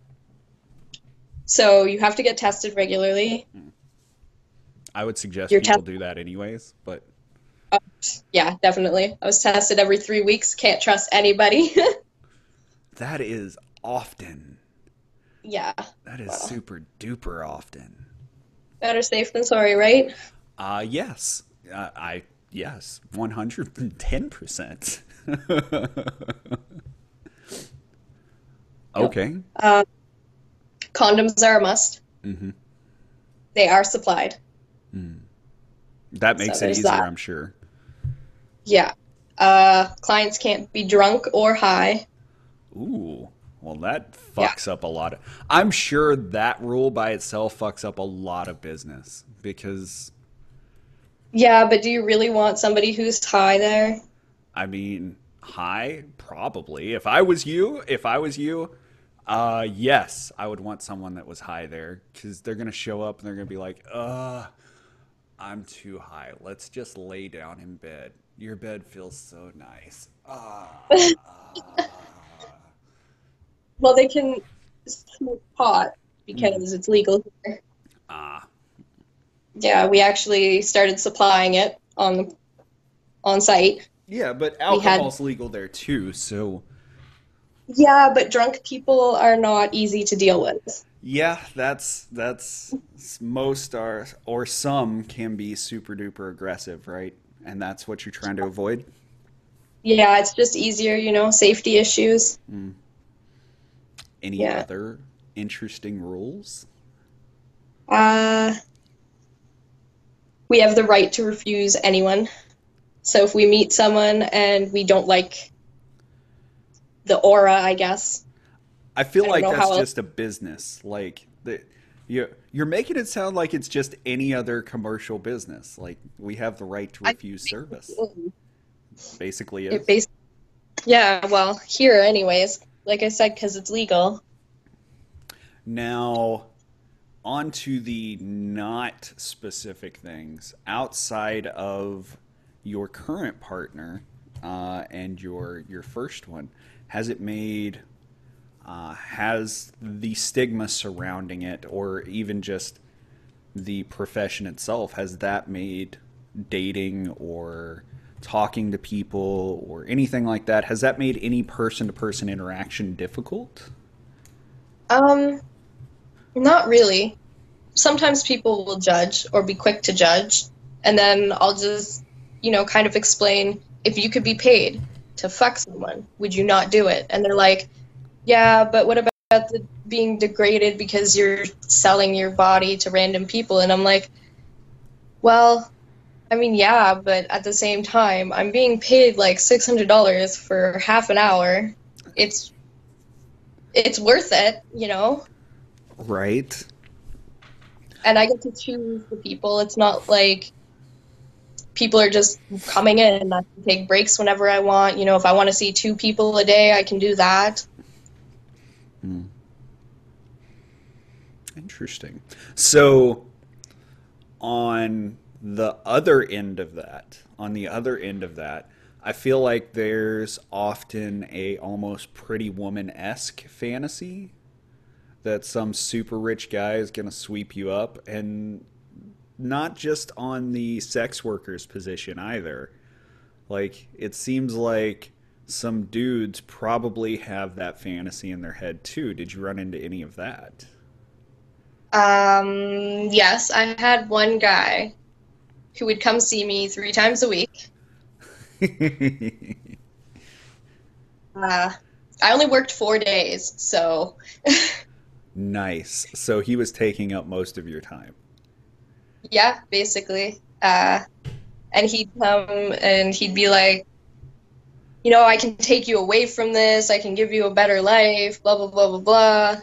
[SPEAKER 2] so you have to get tested regularly.
[SPEAKER 1] I would suggest
[SPEAKER 2] Your
[SPEAKER 1] people
[SPEAKER 2] test-
[SPEAKER 1] do that anyways, but
[SPEAKER 2] Yeah, definitely. I was tested every three weeks. Can't trust anybody.
[SPEAKER 1] that is often.
[SPEAKER 2] yeah,
[SPEAKER 1] That is
[SPEAKER 2] Wow.
[SPEAKER 1] super duper often.
[SPEAKER 2] better safe than sorry, right?
[SPEAKER 1] Uh yes. Uh, I yes, 110%. okay.
[SPEAKER 2] Uh, condoms are a must.
[SPEAKER 1] Mhm.
[SPEAKER 2] They are supplied.
[SPEAKER 1] That makes
[SPEAKER 2] So
[SPEAKER 1] it easier,
[SPEAKER 2] that.
[SPEAKER 1] I'm sure.
[SPEAKER 2] Yeah. Uh, clients can't be drunk or high.
[SPEAKER 1] Ooh, well, that
[SPEAKER 2] Yeah.
[SPEAKER 1] fucks up a lot. Of, I'm sure that rule by itself fucks up a lot of business because,
[SPEAKER 2] Yeah, but do you really want somebody who's high there?
[SPEAKER 1] I mean, high probably. If I was you, if I was you, uh, yes, I would want someone that was high there because they're gonna show up and they're gonna be like, uh, I'm too high. Let's just lay down in bed. Your bed feels so nice. Ah.
[SPEAKER 2] Well, they can smoke pot because it's legal here.
[SPEAKER 1] Ah.
[SPEAKER 2] Yeah, we actually started supplying it on the on site.
[SPEAKER 1] Yeah, but
[SPEAKER 2] We had-
[SPEAKER 1] alcohol's legal there too, so.
[SPEAKER 2] Yeah, but drunk people are not easy to deal with.
[SPEAKER 1] Yeah, that's that's most are or some can be super duper aggressive, right? And that's what you're trying to avoid.
[SPEAKER 2] Yeah, it's just easier, you know, safety issues.
[SPEAKER 1] Any
[SPEAKER 2] Yeah.
[SPEAKER 1] other interesting rules?
[SPEAKER 2] Uh, we have the right to refuse anyone. So if we meet someone and we don't like the aura, I guess.
[SPEAKER 1] I feel
[SPEAKER 2] I
[SPEAKER 1] like that's just a business. Like the you you're making it sound like it's just any other commercial business. Like we have the right to
[SPEAKER 2] I-
[SPEAKER 1] refuse service. Basically,
[SPEAKER 2] It
[SPEAKER 1] is.
[SPEAKER 2] bas- yeah, well, here, anyways, like I said, because it's legal.
[SPEAKER 1] Now, on to the not specific things outside of your current partner uh, and your your first one. Has it made? Uh, has the stigma surrounding it, or even just the profession itself, has that made dating or talking to people or anything like that? Has that made any person to person interaction difficult?
[SPEAKER 2] Um, not really. Sometimes people will judge or be quick to judge, and then I'll just, you know, kind of explain if you could be paid to fuck someone, would you not do it? And they're like, yeah, but what about the being degraded because you're selling your body to random people? And I'm like, well, I mean, yeah, but at the same time, I'm being paid like $600 for half an hour. It's it's worth it, you know?
[SPEAKER 1] Right.
[SPEAKER 2] and I get to choose the people. It's not like people are just coming in and I can take breaks whenever I want. You know, if I want to see two people a day, I can do that.
[SPEAKER 1] Hmm. Interesting. So, on the other end of that, on the other end of that, I feel like there's often a almost pretty woman esque fantasy that some super rich guy is going to sweep you up, and not just on the sex worker's position either. Like, it seems like some dudes probably have that fantasy in their head too. Did you run into any of that?
[SPEAKER 2] Um, yes, I had one guy who would come see me three times a week. uh, I only worked four days, so.
[SPEAKER 1] nice. So he was taking up most of your time.
[SPEAKER 2] Yeah, basically. Uh, and he'd come and he'd be like, you know, I can take you away from this. I can give you a better life. Blah blah blah blah blah.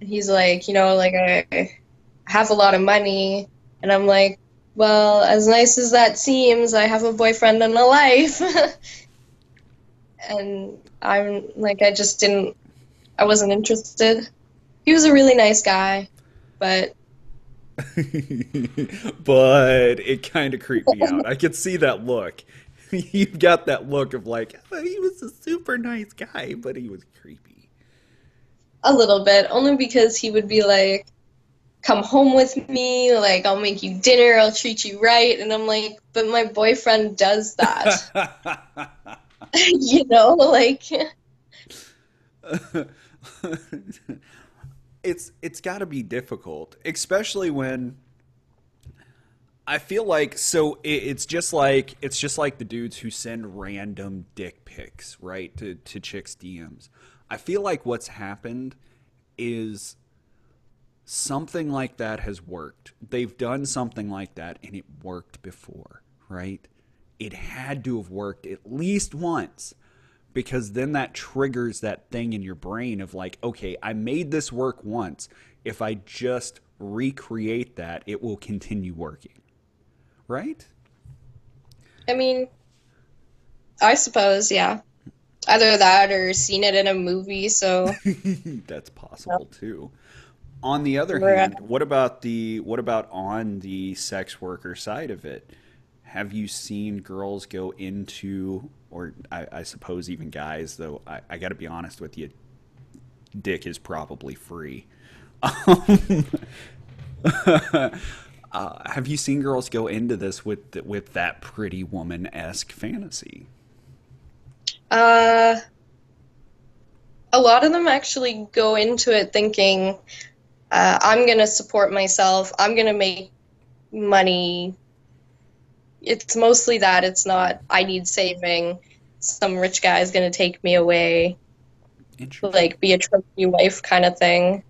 [SPEAKER 2] And he's like, you know, like I have a lot of money, and I'm like, well, as nice as that seems, I have a boyfriend and a life. and I'm like, I just didn't, I wasn't interested. He was a really nice guy, but.
[SPEAKER 1] but it kind of creeped me out. I could see that look. you got that look of like, oh, he was a super nice guy, but he was creepy.
[SPEAKER 2] A little bit, only because he would be like, come home with me, like I'll make you dinner, I'll treat you right, and I'm like, but my boyfriend does that. you know, like
[SPEAKER 1] it's it's got to be difficult, especially when I feel like so it's just like it's just like the dudes who send random dick pics, right, to to chicks DMs. I feel like what's happened is something like that has worked. They've done something like that and it worked before, right? It had to have worked at least once because then that triggers that thing in your brain of like, okay, I made this work once. If I just recreate that, it will continue working. Right?
[SPEAKER 2] I mean, I suppose, yeah. Either that or seen it in a movie, so
[SPEAKER 1] that's possible yep. too. On the other hand, what about the what about on the sex worker side of it? Have you seen girls go into, or I, I suppose even guys, though I, I got to be honest with you, dick is probably free. uh, have you seen girls go into this with with that pretty woman esque fantasy?
[SPEAKER 2] Uh, a lot of them actually go into it thinking uh, I'm to support myself. I'm to make money. It's mostly that. It's not, I need saving. Some rich guy is going to take me away. Like, be a trophy wife kind of thing.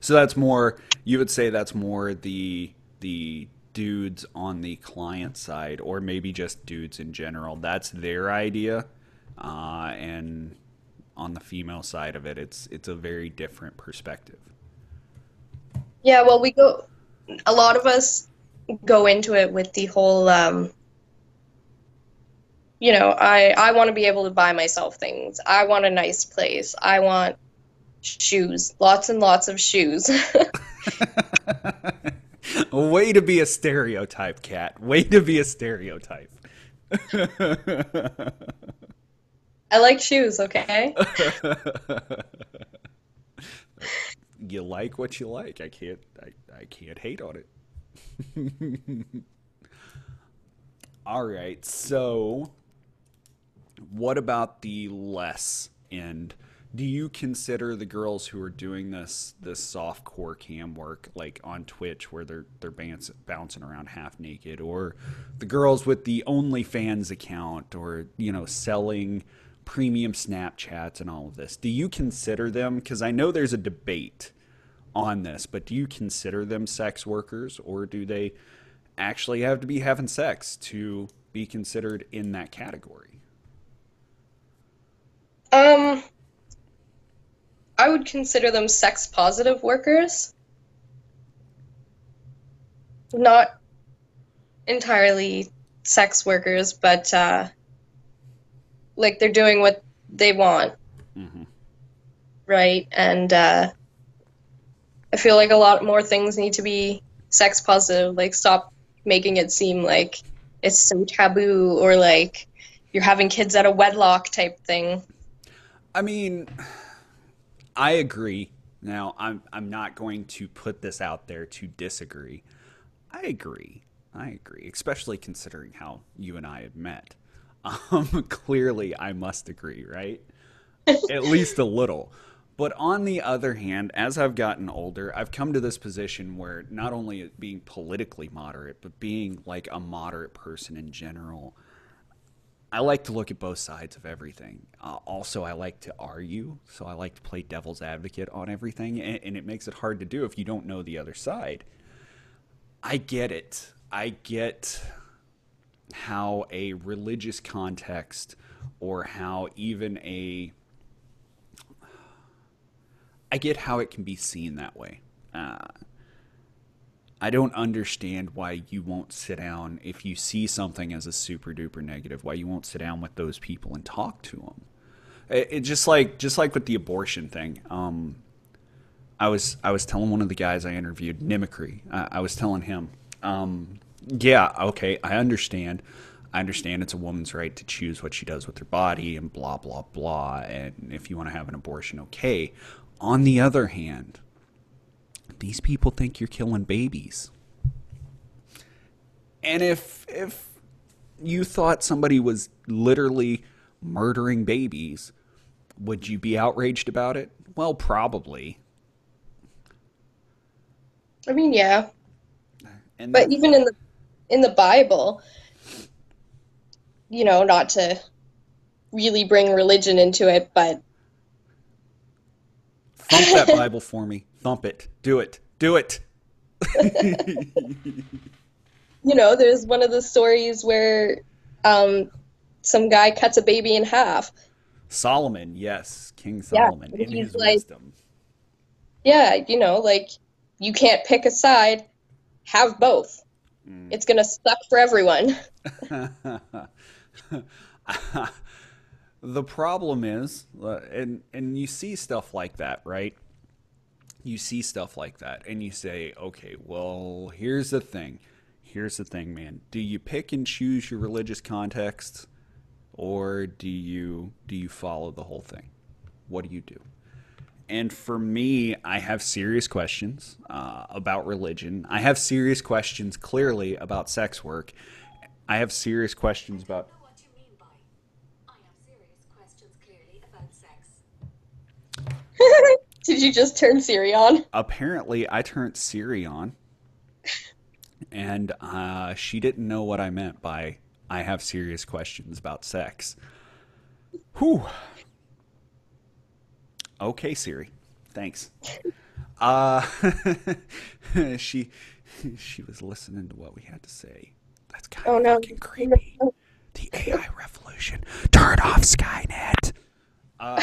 [SPEAKER 1] So that's more, you would say that's more the, the dudes on the client side, or maybe just dudes in general. That's their idea. Uh, and on the female side of it, it's, it's a very different perspective.
[SPEAKER 2] Yeah, well, we go. A lot of us go into it with the whole. Um, you know, I I want to be able to buy myself things. I want a nice place. I want shoes, lots and lots of shoes.
[SPEAKER 1] Way to be a stereotype, Kat. Way to be a stereotype.
[SPEAKER 2] I like shoes, okay?
[SPEAKER 1] you like what you like. I can't I, I can't hate on it. All right. So what about the less end? Do you consider the girls who are doing this this soft core cam work like on Twitch where they're they're bouncing, bouncing around half naked or the girls with the OnlyFans account or you know selling premium Snapchats and all of this. Do you consider them? Because I know there's a debate on this, but do you consider them sex workers or do they actually have to be having sex to be considered in that category?
[SPEAKER 2] Um, I would consider them sex positive workers. Not entirely sex workers, but uh, like they're doing what they want,
[SPEAKER 1] hmm
[SPEAKER 2] right? And uh, I feel like a lot more things need to be sex positive. Like, stop making it seem like it's so taboo or like you're having kids out of wedlock type thing.
[SPEAKER 1] I mean, I agree. Now, I'm I'm not going to put this out there to disagree. I agree. I agree, especially considering how you and I had met. Um, clearly, I must agree, right? At least a little. But on the other hand, as I've gotten older, I've come to this position where not only being politically moderate, but being like a moderate person in general, I like to look at both sides of everything. Uh, also, I like to argue, so I like to play devil's advocate on everything, and, and it makes it hard to do if you don't know the other side. I get it. I get how a religious context or how even a I get how it can be seen that way. Uh, I don't understand why you won't sit down if you see something as a super duper negative. Why you won't sit down with those people and talk to them? It, it just like just like with the abortion thing. Um, I was I was telling one of the guys I interviewed, Nimicry. Uh, I was telling him, um, yeah, okay, I understand. I understand it's a woman's right to choose what she does with her body and blah blah blah. And if you want to have an abortion, okay. On the other hand, these people think you're killing babies. And if if you thought somebody was literally murdering babies, would you be outraged about it? Well, probably.
[SPEAKER 2] I mean, yeah,
[SPEAKER 1] And
[SPEAKER 2] but even in the in the Bible, you know, not to really bring religion into it, but
[SPEAKER 1] thump that Bible for me. Thump it. Do it. Do it.
[SPEAKER 2] you know, there's one of the stories where um, some guy cuts a baby in half.
[SPEAKER 1] Solomon, yes, King
[SPEAKER 2] Yeah,
[SPEAKER 1] Solomon in his
[SPEAKER 2] like-
[SPEAKER 1] wisdom.
[SPEAKER 2] Yeah, you know, like you can't pick a side, have both.
[SPEAKER 1] Mm.
[SPEAKER 2] It's gonna suck for everyone.
[SPEAKER 1] the problem is, uh, and and you see stuff like that, right? You see stuff like that, and you say, okay, well, here's the thing. Here's the thing, man. Do you pick and choose your religious context, or do you do you follow the whole thing? What do you do? And for me, I have serious questions uh, about religion. I have serious questions, clearly, about sex work. I have serious questions about
[SPEAKER 3] know what you mean by. I have serious questions clearly about sex.
[SPEAKER 2] Did you just turn Siri on?
[SPEAKER 1] apparently I turned Siri on, and uh, she didn't know what I meant by I have serious questions about sex. Whew. Okay, Siri. Thanks. Uh, she she was listening to what we had to say. That's kind
[SPEAKER 2] Oh
[SPEAKER 1] of
[SPEAKER 2] no.
[SPEAKER 1] fucking creepy. The AI revolution. Turn off Skynet. Uh,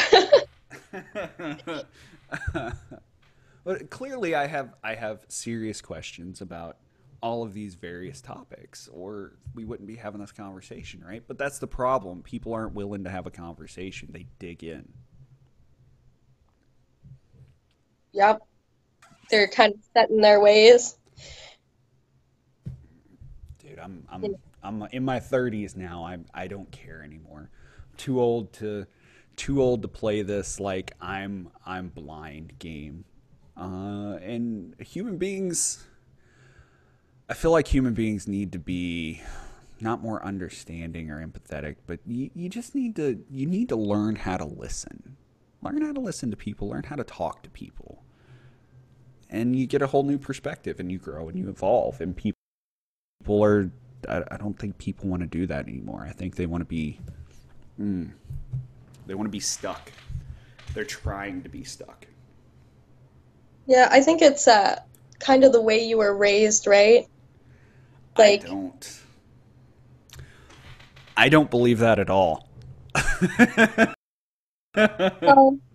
[SPEAKER 1] but clearly, I have I have serious questions about all of these various topics, or we wouldn't be having this conversation, right? But that's the problem. People aren't willing to have a conversation. They dig in.
[SPEAKER 2] Yep. They're kind of set in their ways.
[SPEAKER 1] Dude, I'm I'm I'm in my 30s now. I'm I don't care anymore. Too old to too old to play this like I'm I'm blind game. Uh, and human beings I feel like human beings need to be not more understanding or empathetic, but you, you just need to you need to learn how to listen. Learn how to listen to people, learn how to talk to people. And you get a whole new perspective and you grow and you evolve and people people are I, I don't think people want to do that anymore. I think they want to be mm, they want to be stuck. They're trying to be stuck.
[SPEAKER 2] Yeah, I think it's uh, kind of the way you were raised, right? Like-
[SPEAKER 1] I don't I don't believe that at all.
[SPEAKER 2] Um,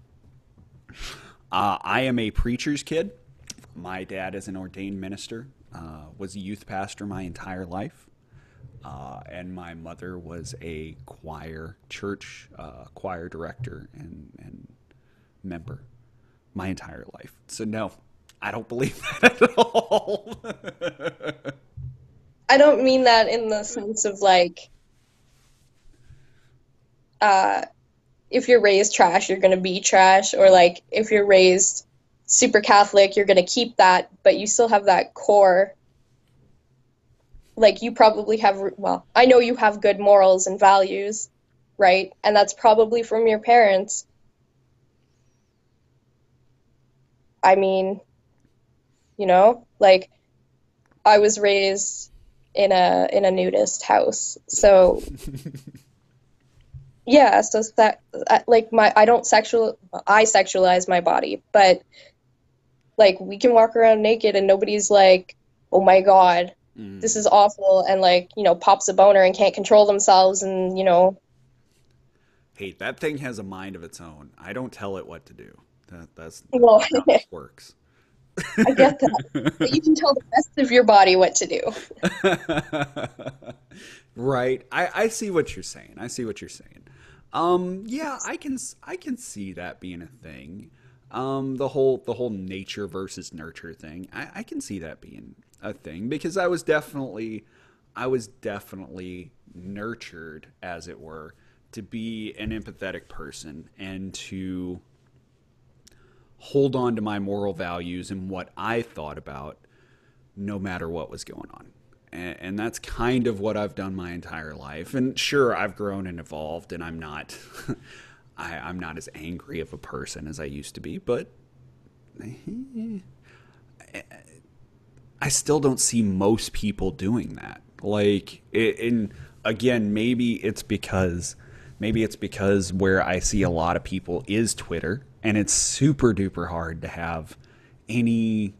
[SPEAKER 1] Uh, I am a preacher's kid. My dad is an ordained minister. Uh, was a youth pastor my entire life. Uh, and my mother was a choir, church uh, choir director and, and member my entire life. So, no, I don't believe that at all.
[SPEAKER 2] I don't mean that in the sense of like, uh, if you're raised trash, you're gonna be trash, or like if you're raised super Catholic, you're gonna keep that, but you still have that core. Like you probably have, well, I know you have good morals and values, right? And that's probably from your parents. I mean, you know, like I was raised in a in a nudist house, so yeah. So that like my I don't sexual I sexualize my body, but like we can walk around naked and nobody's like, oh my god,
[SPEAKER 1] Mm.
[SPEAKER 2] this is awful, and like you know pops a boner and can't control themselves, and you know
[SPEAKER 1] hey, that thing has a mind of its own. I don't tell it what to do. That, that's
[SPEAKER 2] Well,
[SPEAKER 1] not how this works.
[SPEAKER 2] I get that. but you can tell the rest of your body what to do.
[SPEAKER 1] right. I, I see what you're saying. I see what you're saying. Um, yeah, I can I can see that being a thing. Um, the whole the whole nature versus nurture thing. I, I can see that being a thing because I was definitely I was definitely nurtured, as it were, to be an empathetic person and to hold on to my moral values and what I thought about no matter what was going on. And, and that's kind of what I've done my entire life. And sure, I've grown and evolved, and I'm not, I, I'm not as angry of a person as I used to be, but eh, eh, I still don't see most people doing that. Like, it, and again, maybe it's because, maybe it's because where I see a lot of people is Twitter, and it's super duper hard to have any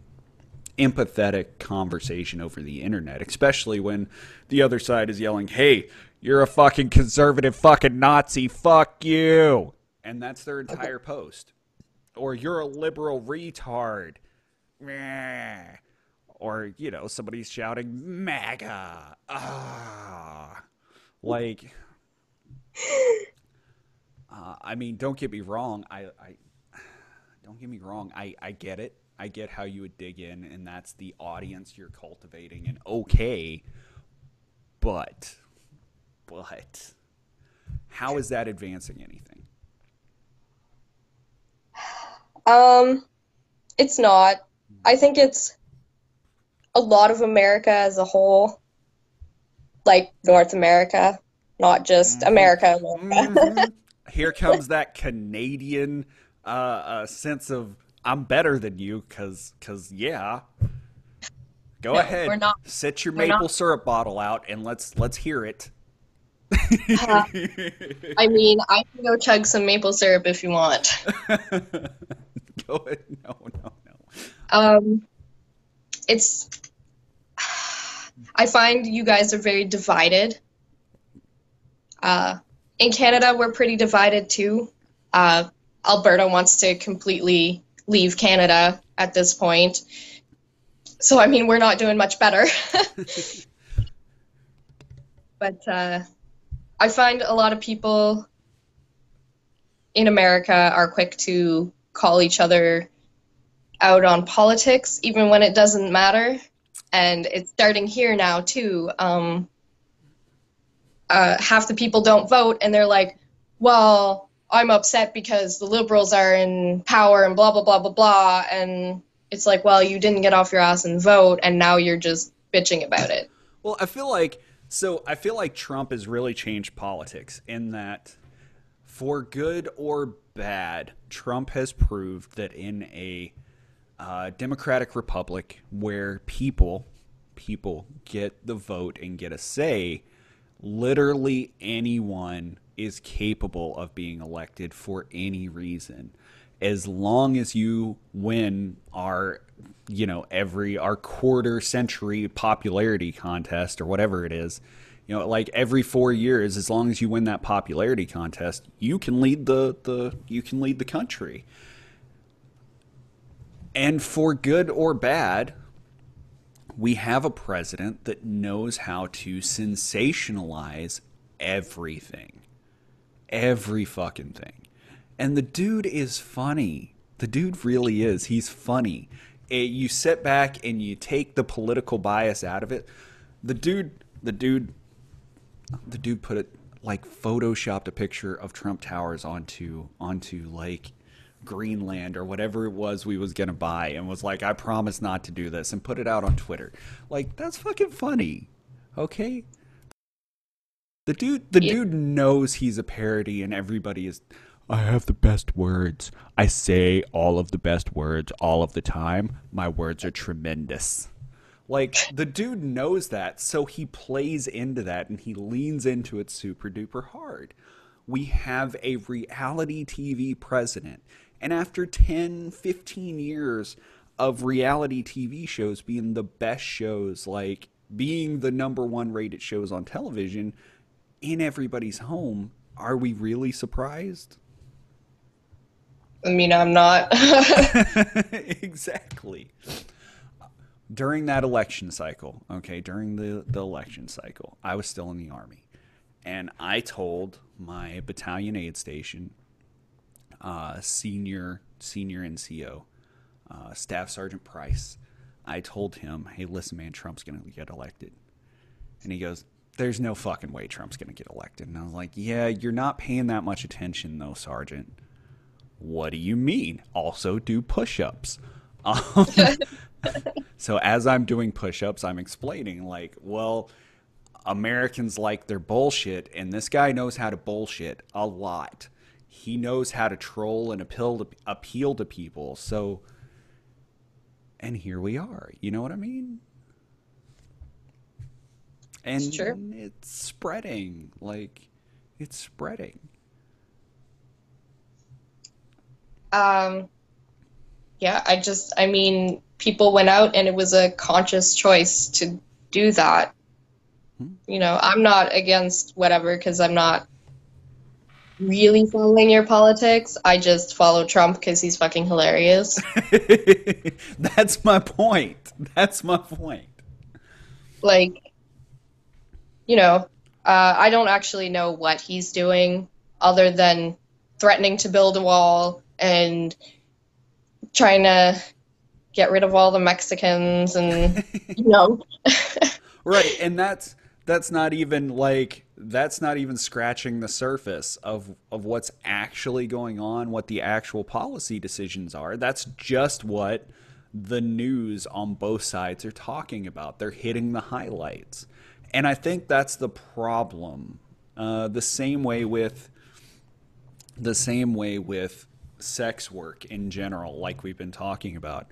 [SPEAKER 1] empathetic conversation over the internet, especially when the other side is yelling, "Hey, you're a fucking conservative fucking Nazi, fuck you." And that's their entire post. Or you're a liberal retard. Meh. Or, you know, somebody's shouting MAGA. Ah. Like uh, I mean, don't get me wrong. I, I don't get me wrong. I, I get it. I get how you would dig in, and that's the audience you're cultivating, and okay. But, but, how is that advancing anything?
[SPEAKER 2] Um, it's not. I think it's a lot of America as a whole, like North America, not just America. America.
[SPEAKER 1] Mhm. Here comes that Canadian uh, uh, sense of I'm better than you, cause, cause yeah. Go
[SPEAKER 2] No,
[SPEAKER 1] ahead.
[SPEAKER 2] we're not.
[SPEAKER 1] Set your maple
[SPEAKER 2] not.
[SPEAKER 1] syrup bottle out, and let's let's hear it.
[SPEAKER 2] Uh, I mean, I can go chug some maple syrup if you want.
[SPEAKER 1] Go ahead. No, no, no.
[SPEAKER 2] Um, it's. I find you guys are very divided. Uh, in Canada, we're pretty divided too. Uh, Alberta wants to completely leave Canada at this point. So, I mean, we're not doing much better. but uh, I find a lot of people in America are quick to call each other out on politics, even when it doesn't matter. And it's starting here now, too. Um, uh, half the people don't vote, and they're like, well, I'm upset because the liberals are in power and blah, blah, blah, blah, blah. And it's like, well, you didn't get off your ass and vote, and now you're just bitching about it.
[SPEAKER 1] Well, I feel like so I feel like Trump has really changed politics in that for good or bad, Trump has proved that in a uh, democratic republic where people people get the vote and get a say, literally anyone is capable of being elected for any reason. As long as you win our you know every our quarter century popularity contest or whatever it is you know like every 4 years as long as you win that popularity contest you can lead the the you can lead the country and for good or bad we have a president that knows how to sensationalize everything. Every fucking thing. And the dude is funny. The dude really is. He's funny. Eh, you sit back and you take the political bias out of it. The dude, the dude, the dude put it like photoshopped a picture of Trump Towers onto onto like Greenland or whatever it was we was gonna buy and was like, I promise not to do this and put it out on Twitter. Like that's fucking funny. Okay? The dude the
[SPEAKER 2] Yeah.
[SPEAKER 1] dude knows he's a parody and everybody is I have the best words. I say all of the best words all of the time. My words are tremendous. Like the dude knows that, so he plays into that and he leans into it super duper hard. We have a reality TV president, and after 10, 15 years of reality TV shows being the best shows, like being the number one rated shows on television in everybody's home, are we really surprised?
[SPEAKER 2] I mean, I'm not.
[SPEAKER 1] exactly. During that election cycle, okay, during the, the election cycle, I was still in the army. And I told my battalion aid station, uh, senior senior NCO, uh, Staff Sergeant Price, I told him, hey, listen, man, Trump's going to get elected. And he goes, there's no fucking way Trump's going to get elected. And I was like, yeah, you're not paying that much attention, though, Sergeant. What do you mean? Also do push ups. Um, so as I'm doing push ups, I'm explaining, like, well, Americans like their bullshit, and this guy knows how to bullshit a lot. He knows how to troll and appeal to, appeal to people. So, and here we are. You know what I mean? And
[SPEAKER 2] It's
[SPEAKER 1] it's spreading. Like, it's spreading.
[SPEAKER 2] um, yeah, I just, I mean, people went out and it was a conscious choice to do that. You know, I'm not against whatever because I'm not really following your politics. I just follow Trump because he's fucking hilarious.
[SPEAKER 1] That's my point. That's my point.
[SPEAKER 2] like you know uh, i don't actually know what he's doing other than threatening to build a wall and trying to get rid of all the mexicans and you know
[SPEAKER 1] Right, and that's that's not even like that's not even scratching the surface of of what's actually going on, what the actual policy decisions are. That's just what the news on both sides are talking about. They're hitting the highlights. And I think that's the problem. Uh, the same way with the same way with sex work in general, like we've been talking about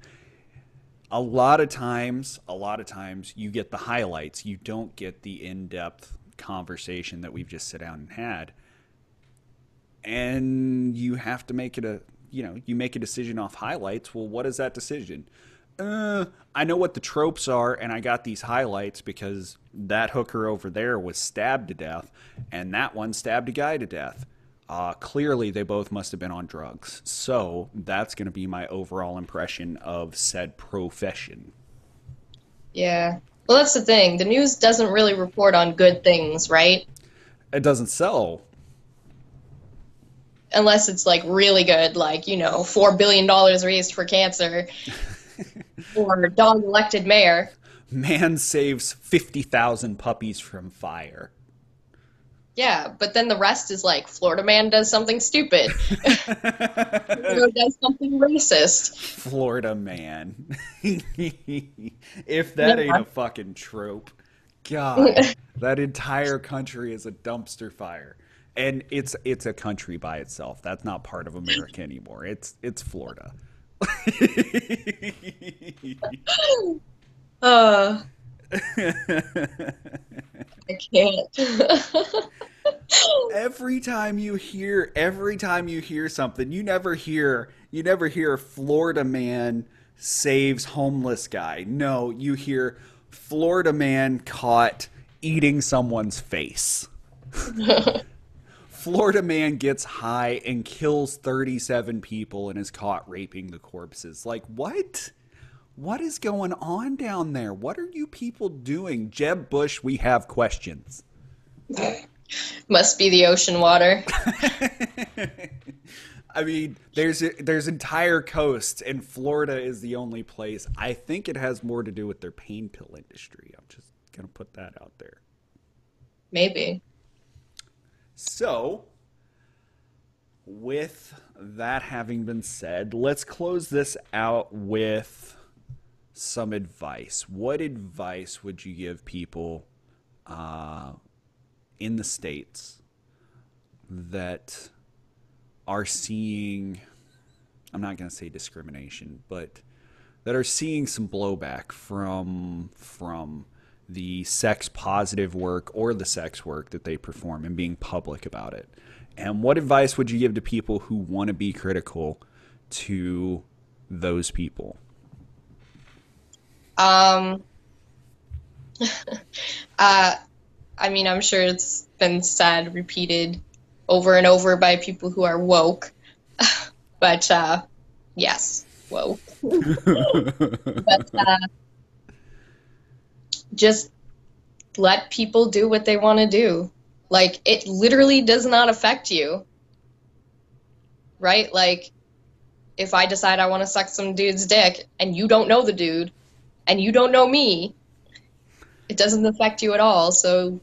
[SPEAKER 1] a lot of times, a lot of times you get the highlights. You don't get the in-depth conversation that we've just sat down and had. And you have to make it a, you know, you make a decision off highlights. Well, what is that decision? Uh, I know what the tropes are, and I got these highlights because that hooker over there was stabbed to death, and that one stabbed a guy to death. Uh, clearly, they both must have been on drugs. So that's going to be my overall impression of said profession.
[SPEAKER 2] yeah well that's the thing the news doesn't really report on good things right
[SPEAKER 1] It doesn't sell.
[SPEAKER 2] unless it's like really good like you know four billion dollars raised for cancer or dog elected mayor
[SPEAKER 1] Man saves 50,000 puppies from fire.
[SPEAKER 2] Yeah, but then the rest is like Florida man does something stupid. Does something racist.
[SPEAKER 1] Florida man. if that
[SPEAKER 2] Yeah.
[SPEAKER 1] ain't a fucking trope, God, that entire country is a dumpster fire. And it's it's a country by itself. That's not part of America anymore. It's it's Florida.
[SPEAKER 2] Uh, I can't.
[SPEAKER 1] every time you hear every time you hear something you never hear you never hear florida man saves homeless guy. No you hear florida man caught eating someone's face. Florida man gets high and kills 37 people and is caught raping the corpses. Like what What is going on down there? What are you people doing? Jeb Bush, we have questions.
[SPEAKER 2] Must be the ocean water.
[SPEAKER 1] I mean, there's there's entire coasts, and Florida is the only place. I think it has more to do with their pain pill industry. I'm just gonna put that out there.
[SPEAKER 2] Maybe.
[SPEAKER 1] So, with that having been said, let's close this out with some advice. What advice would you give people uh, in the States that are seeing, I'm not going to say discrimination, but that are seeing some blowback from, from, the sex positive work or the sex work that they perform and being public about it. And what advice would you give to people who want to be critical to those people?
[SPEAKER 2] Um, uh, I mean, I'm sure it's been said, repeated over and over by people who are woke. but uh, yes, woke. but uh, just let people do what they want to do. Like, it literally does not affect you. Right? Like, if I decide I want to suck some dude's dick and you don't know the dude and you don't know me, it doesn't affect you at all. So,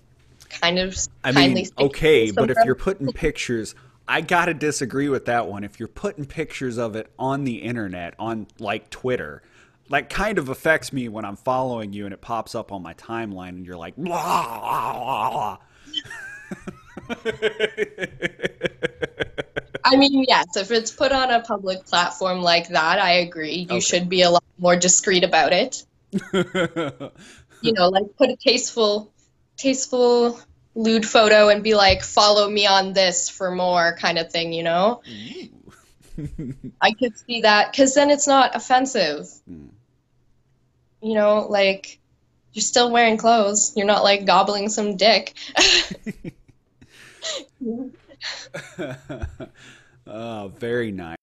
[SPEAKER 2] kind of.
[SPEAKER 1] I mean, okay, but if you're putting pictures, I gotta disagree with that one. If you're putting pictures of it on the internet, on like Twitter, that kind of affects me when I'm following you and it pops up on my timeline and you're like blah.
[SPEAKER 2] I mean, yes, if it's put on a public platform like that, I agree. You okay. should be a lot more discreet about it. you know, like put a tasteful tasteful lewd photo and be like, follow me on this for more kind of thing, you know? I could see that because then it's not offensive. Mm. You know, like you're still wearing clothes. You're not like gobbling some dick.
[SPEAKER 1] oh, very nice.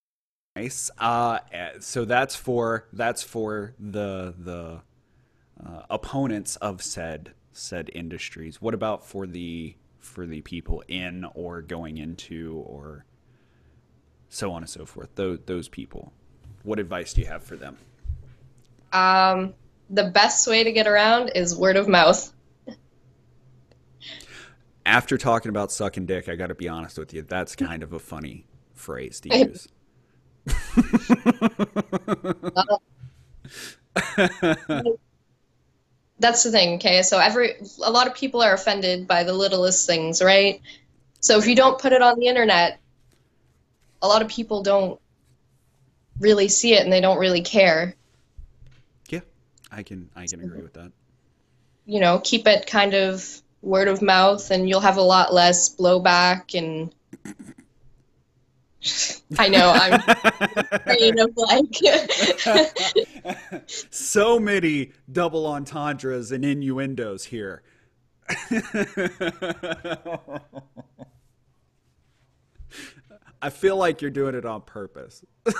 [SPEAKER 1] Nice. Uh, so that's for that's for the the uh, opponents of said said industries. What about for the for the people in or going into or so on and so forth? Those those people. What advice do you have for them?
[SPEAKER 2] Um, the best way to get around is word of mouth.
[SPEAKER 1] After talking about sucking dick, I got to be honest with you. That's kind of a funny phrase to use.
[SPEAKER 2] that's the thing, okay? So every a lot of people are offended by the littlest things, right? So if you don't put it on the internet, a lot of people don't really see it and they don't really care.
[SPEAKER 1] Yeah. I can I can agree with that.
[SPEAKER 2] You know, keep it kind of word of mouth and you'll have a lot less blowback and I know I'm of
[SPEAKER 1] like so many double entendres and innuendos here. I feel like you're doing it on purpose. a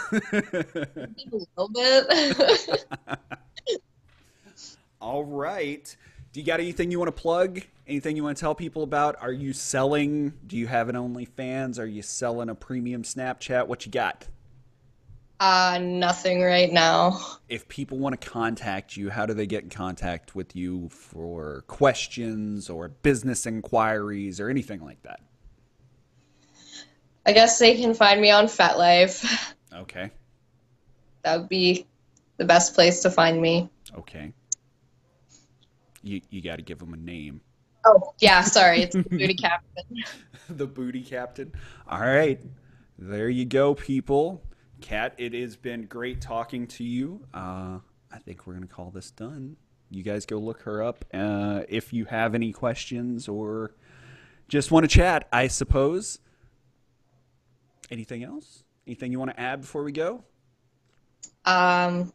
[SPEAKER 1] little bit. All right. Do you got anything you want to plug? Anything you want to tell people about? Are you selling? Do you have an OnlyFans? Are you selling a premium Snapchat? What you got?
[SPEAKER 2] Uh, nothing right now.
[SPEAKER 1] If people want to contact you, how do they get in contact with you for questions or business inquiries or anything like that?
[SPEAKER 2] I guess they can find me on FetLife.
[SPEAKER 1] Okay.
[SPEAKER 2] That would be the best place to find me.
[SPEAKER 1] Okay you you got to give them a name.
[SPEAKER 2] Oh yeah, sorry, it's the booty captain.
[SPEAKER 1] the booty captain. All right, there you go, people. Kat, it has been great talking to you. Uh, I think we're gonna call this done. You guys go look her up. Uh, if you have any questions or just want to chat, I suppose. Anything else? Anything you want to add before we go?
[SPEAKER 2] Um,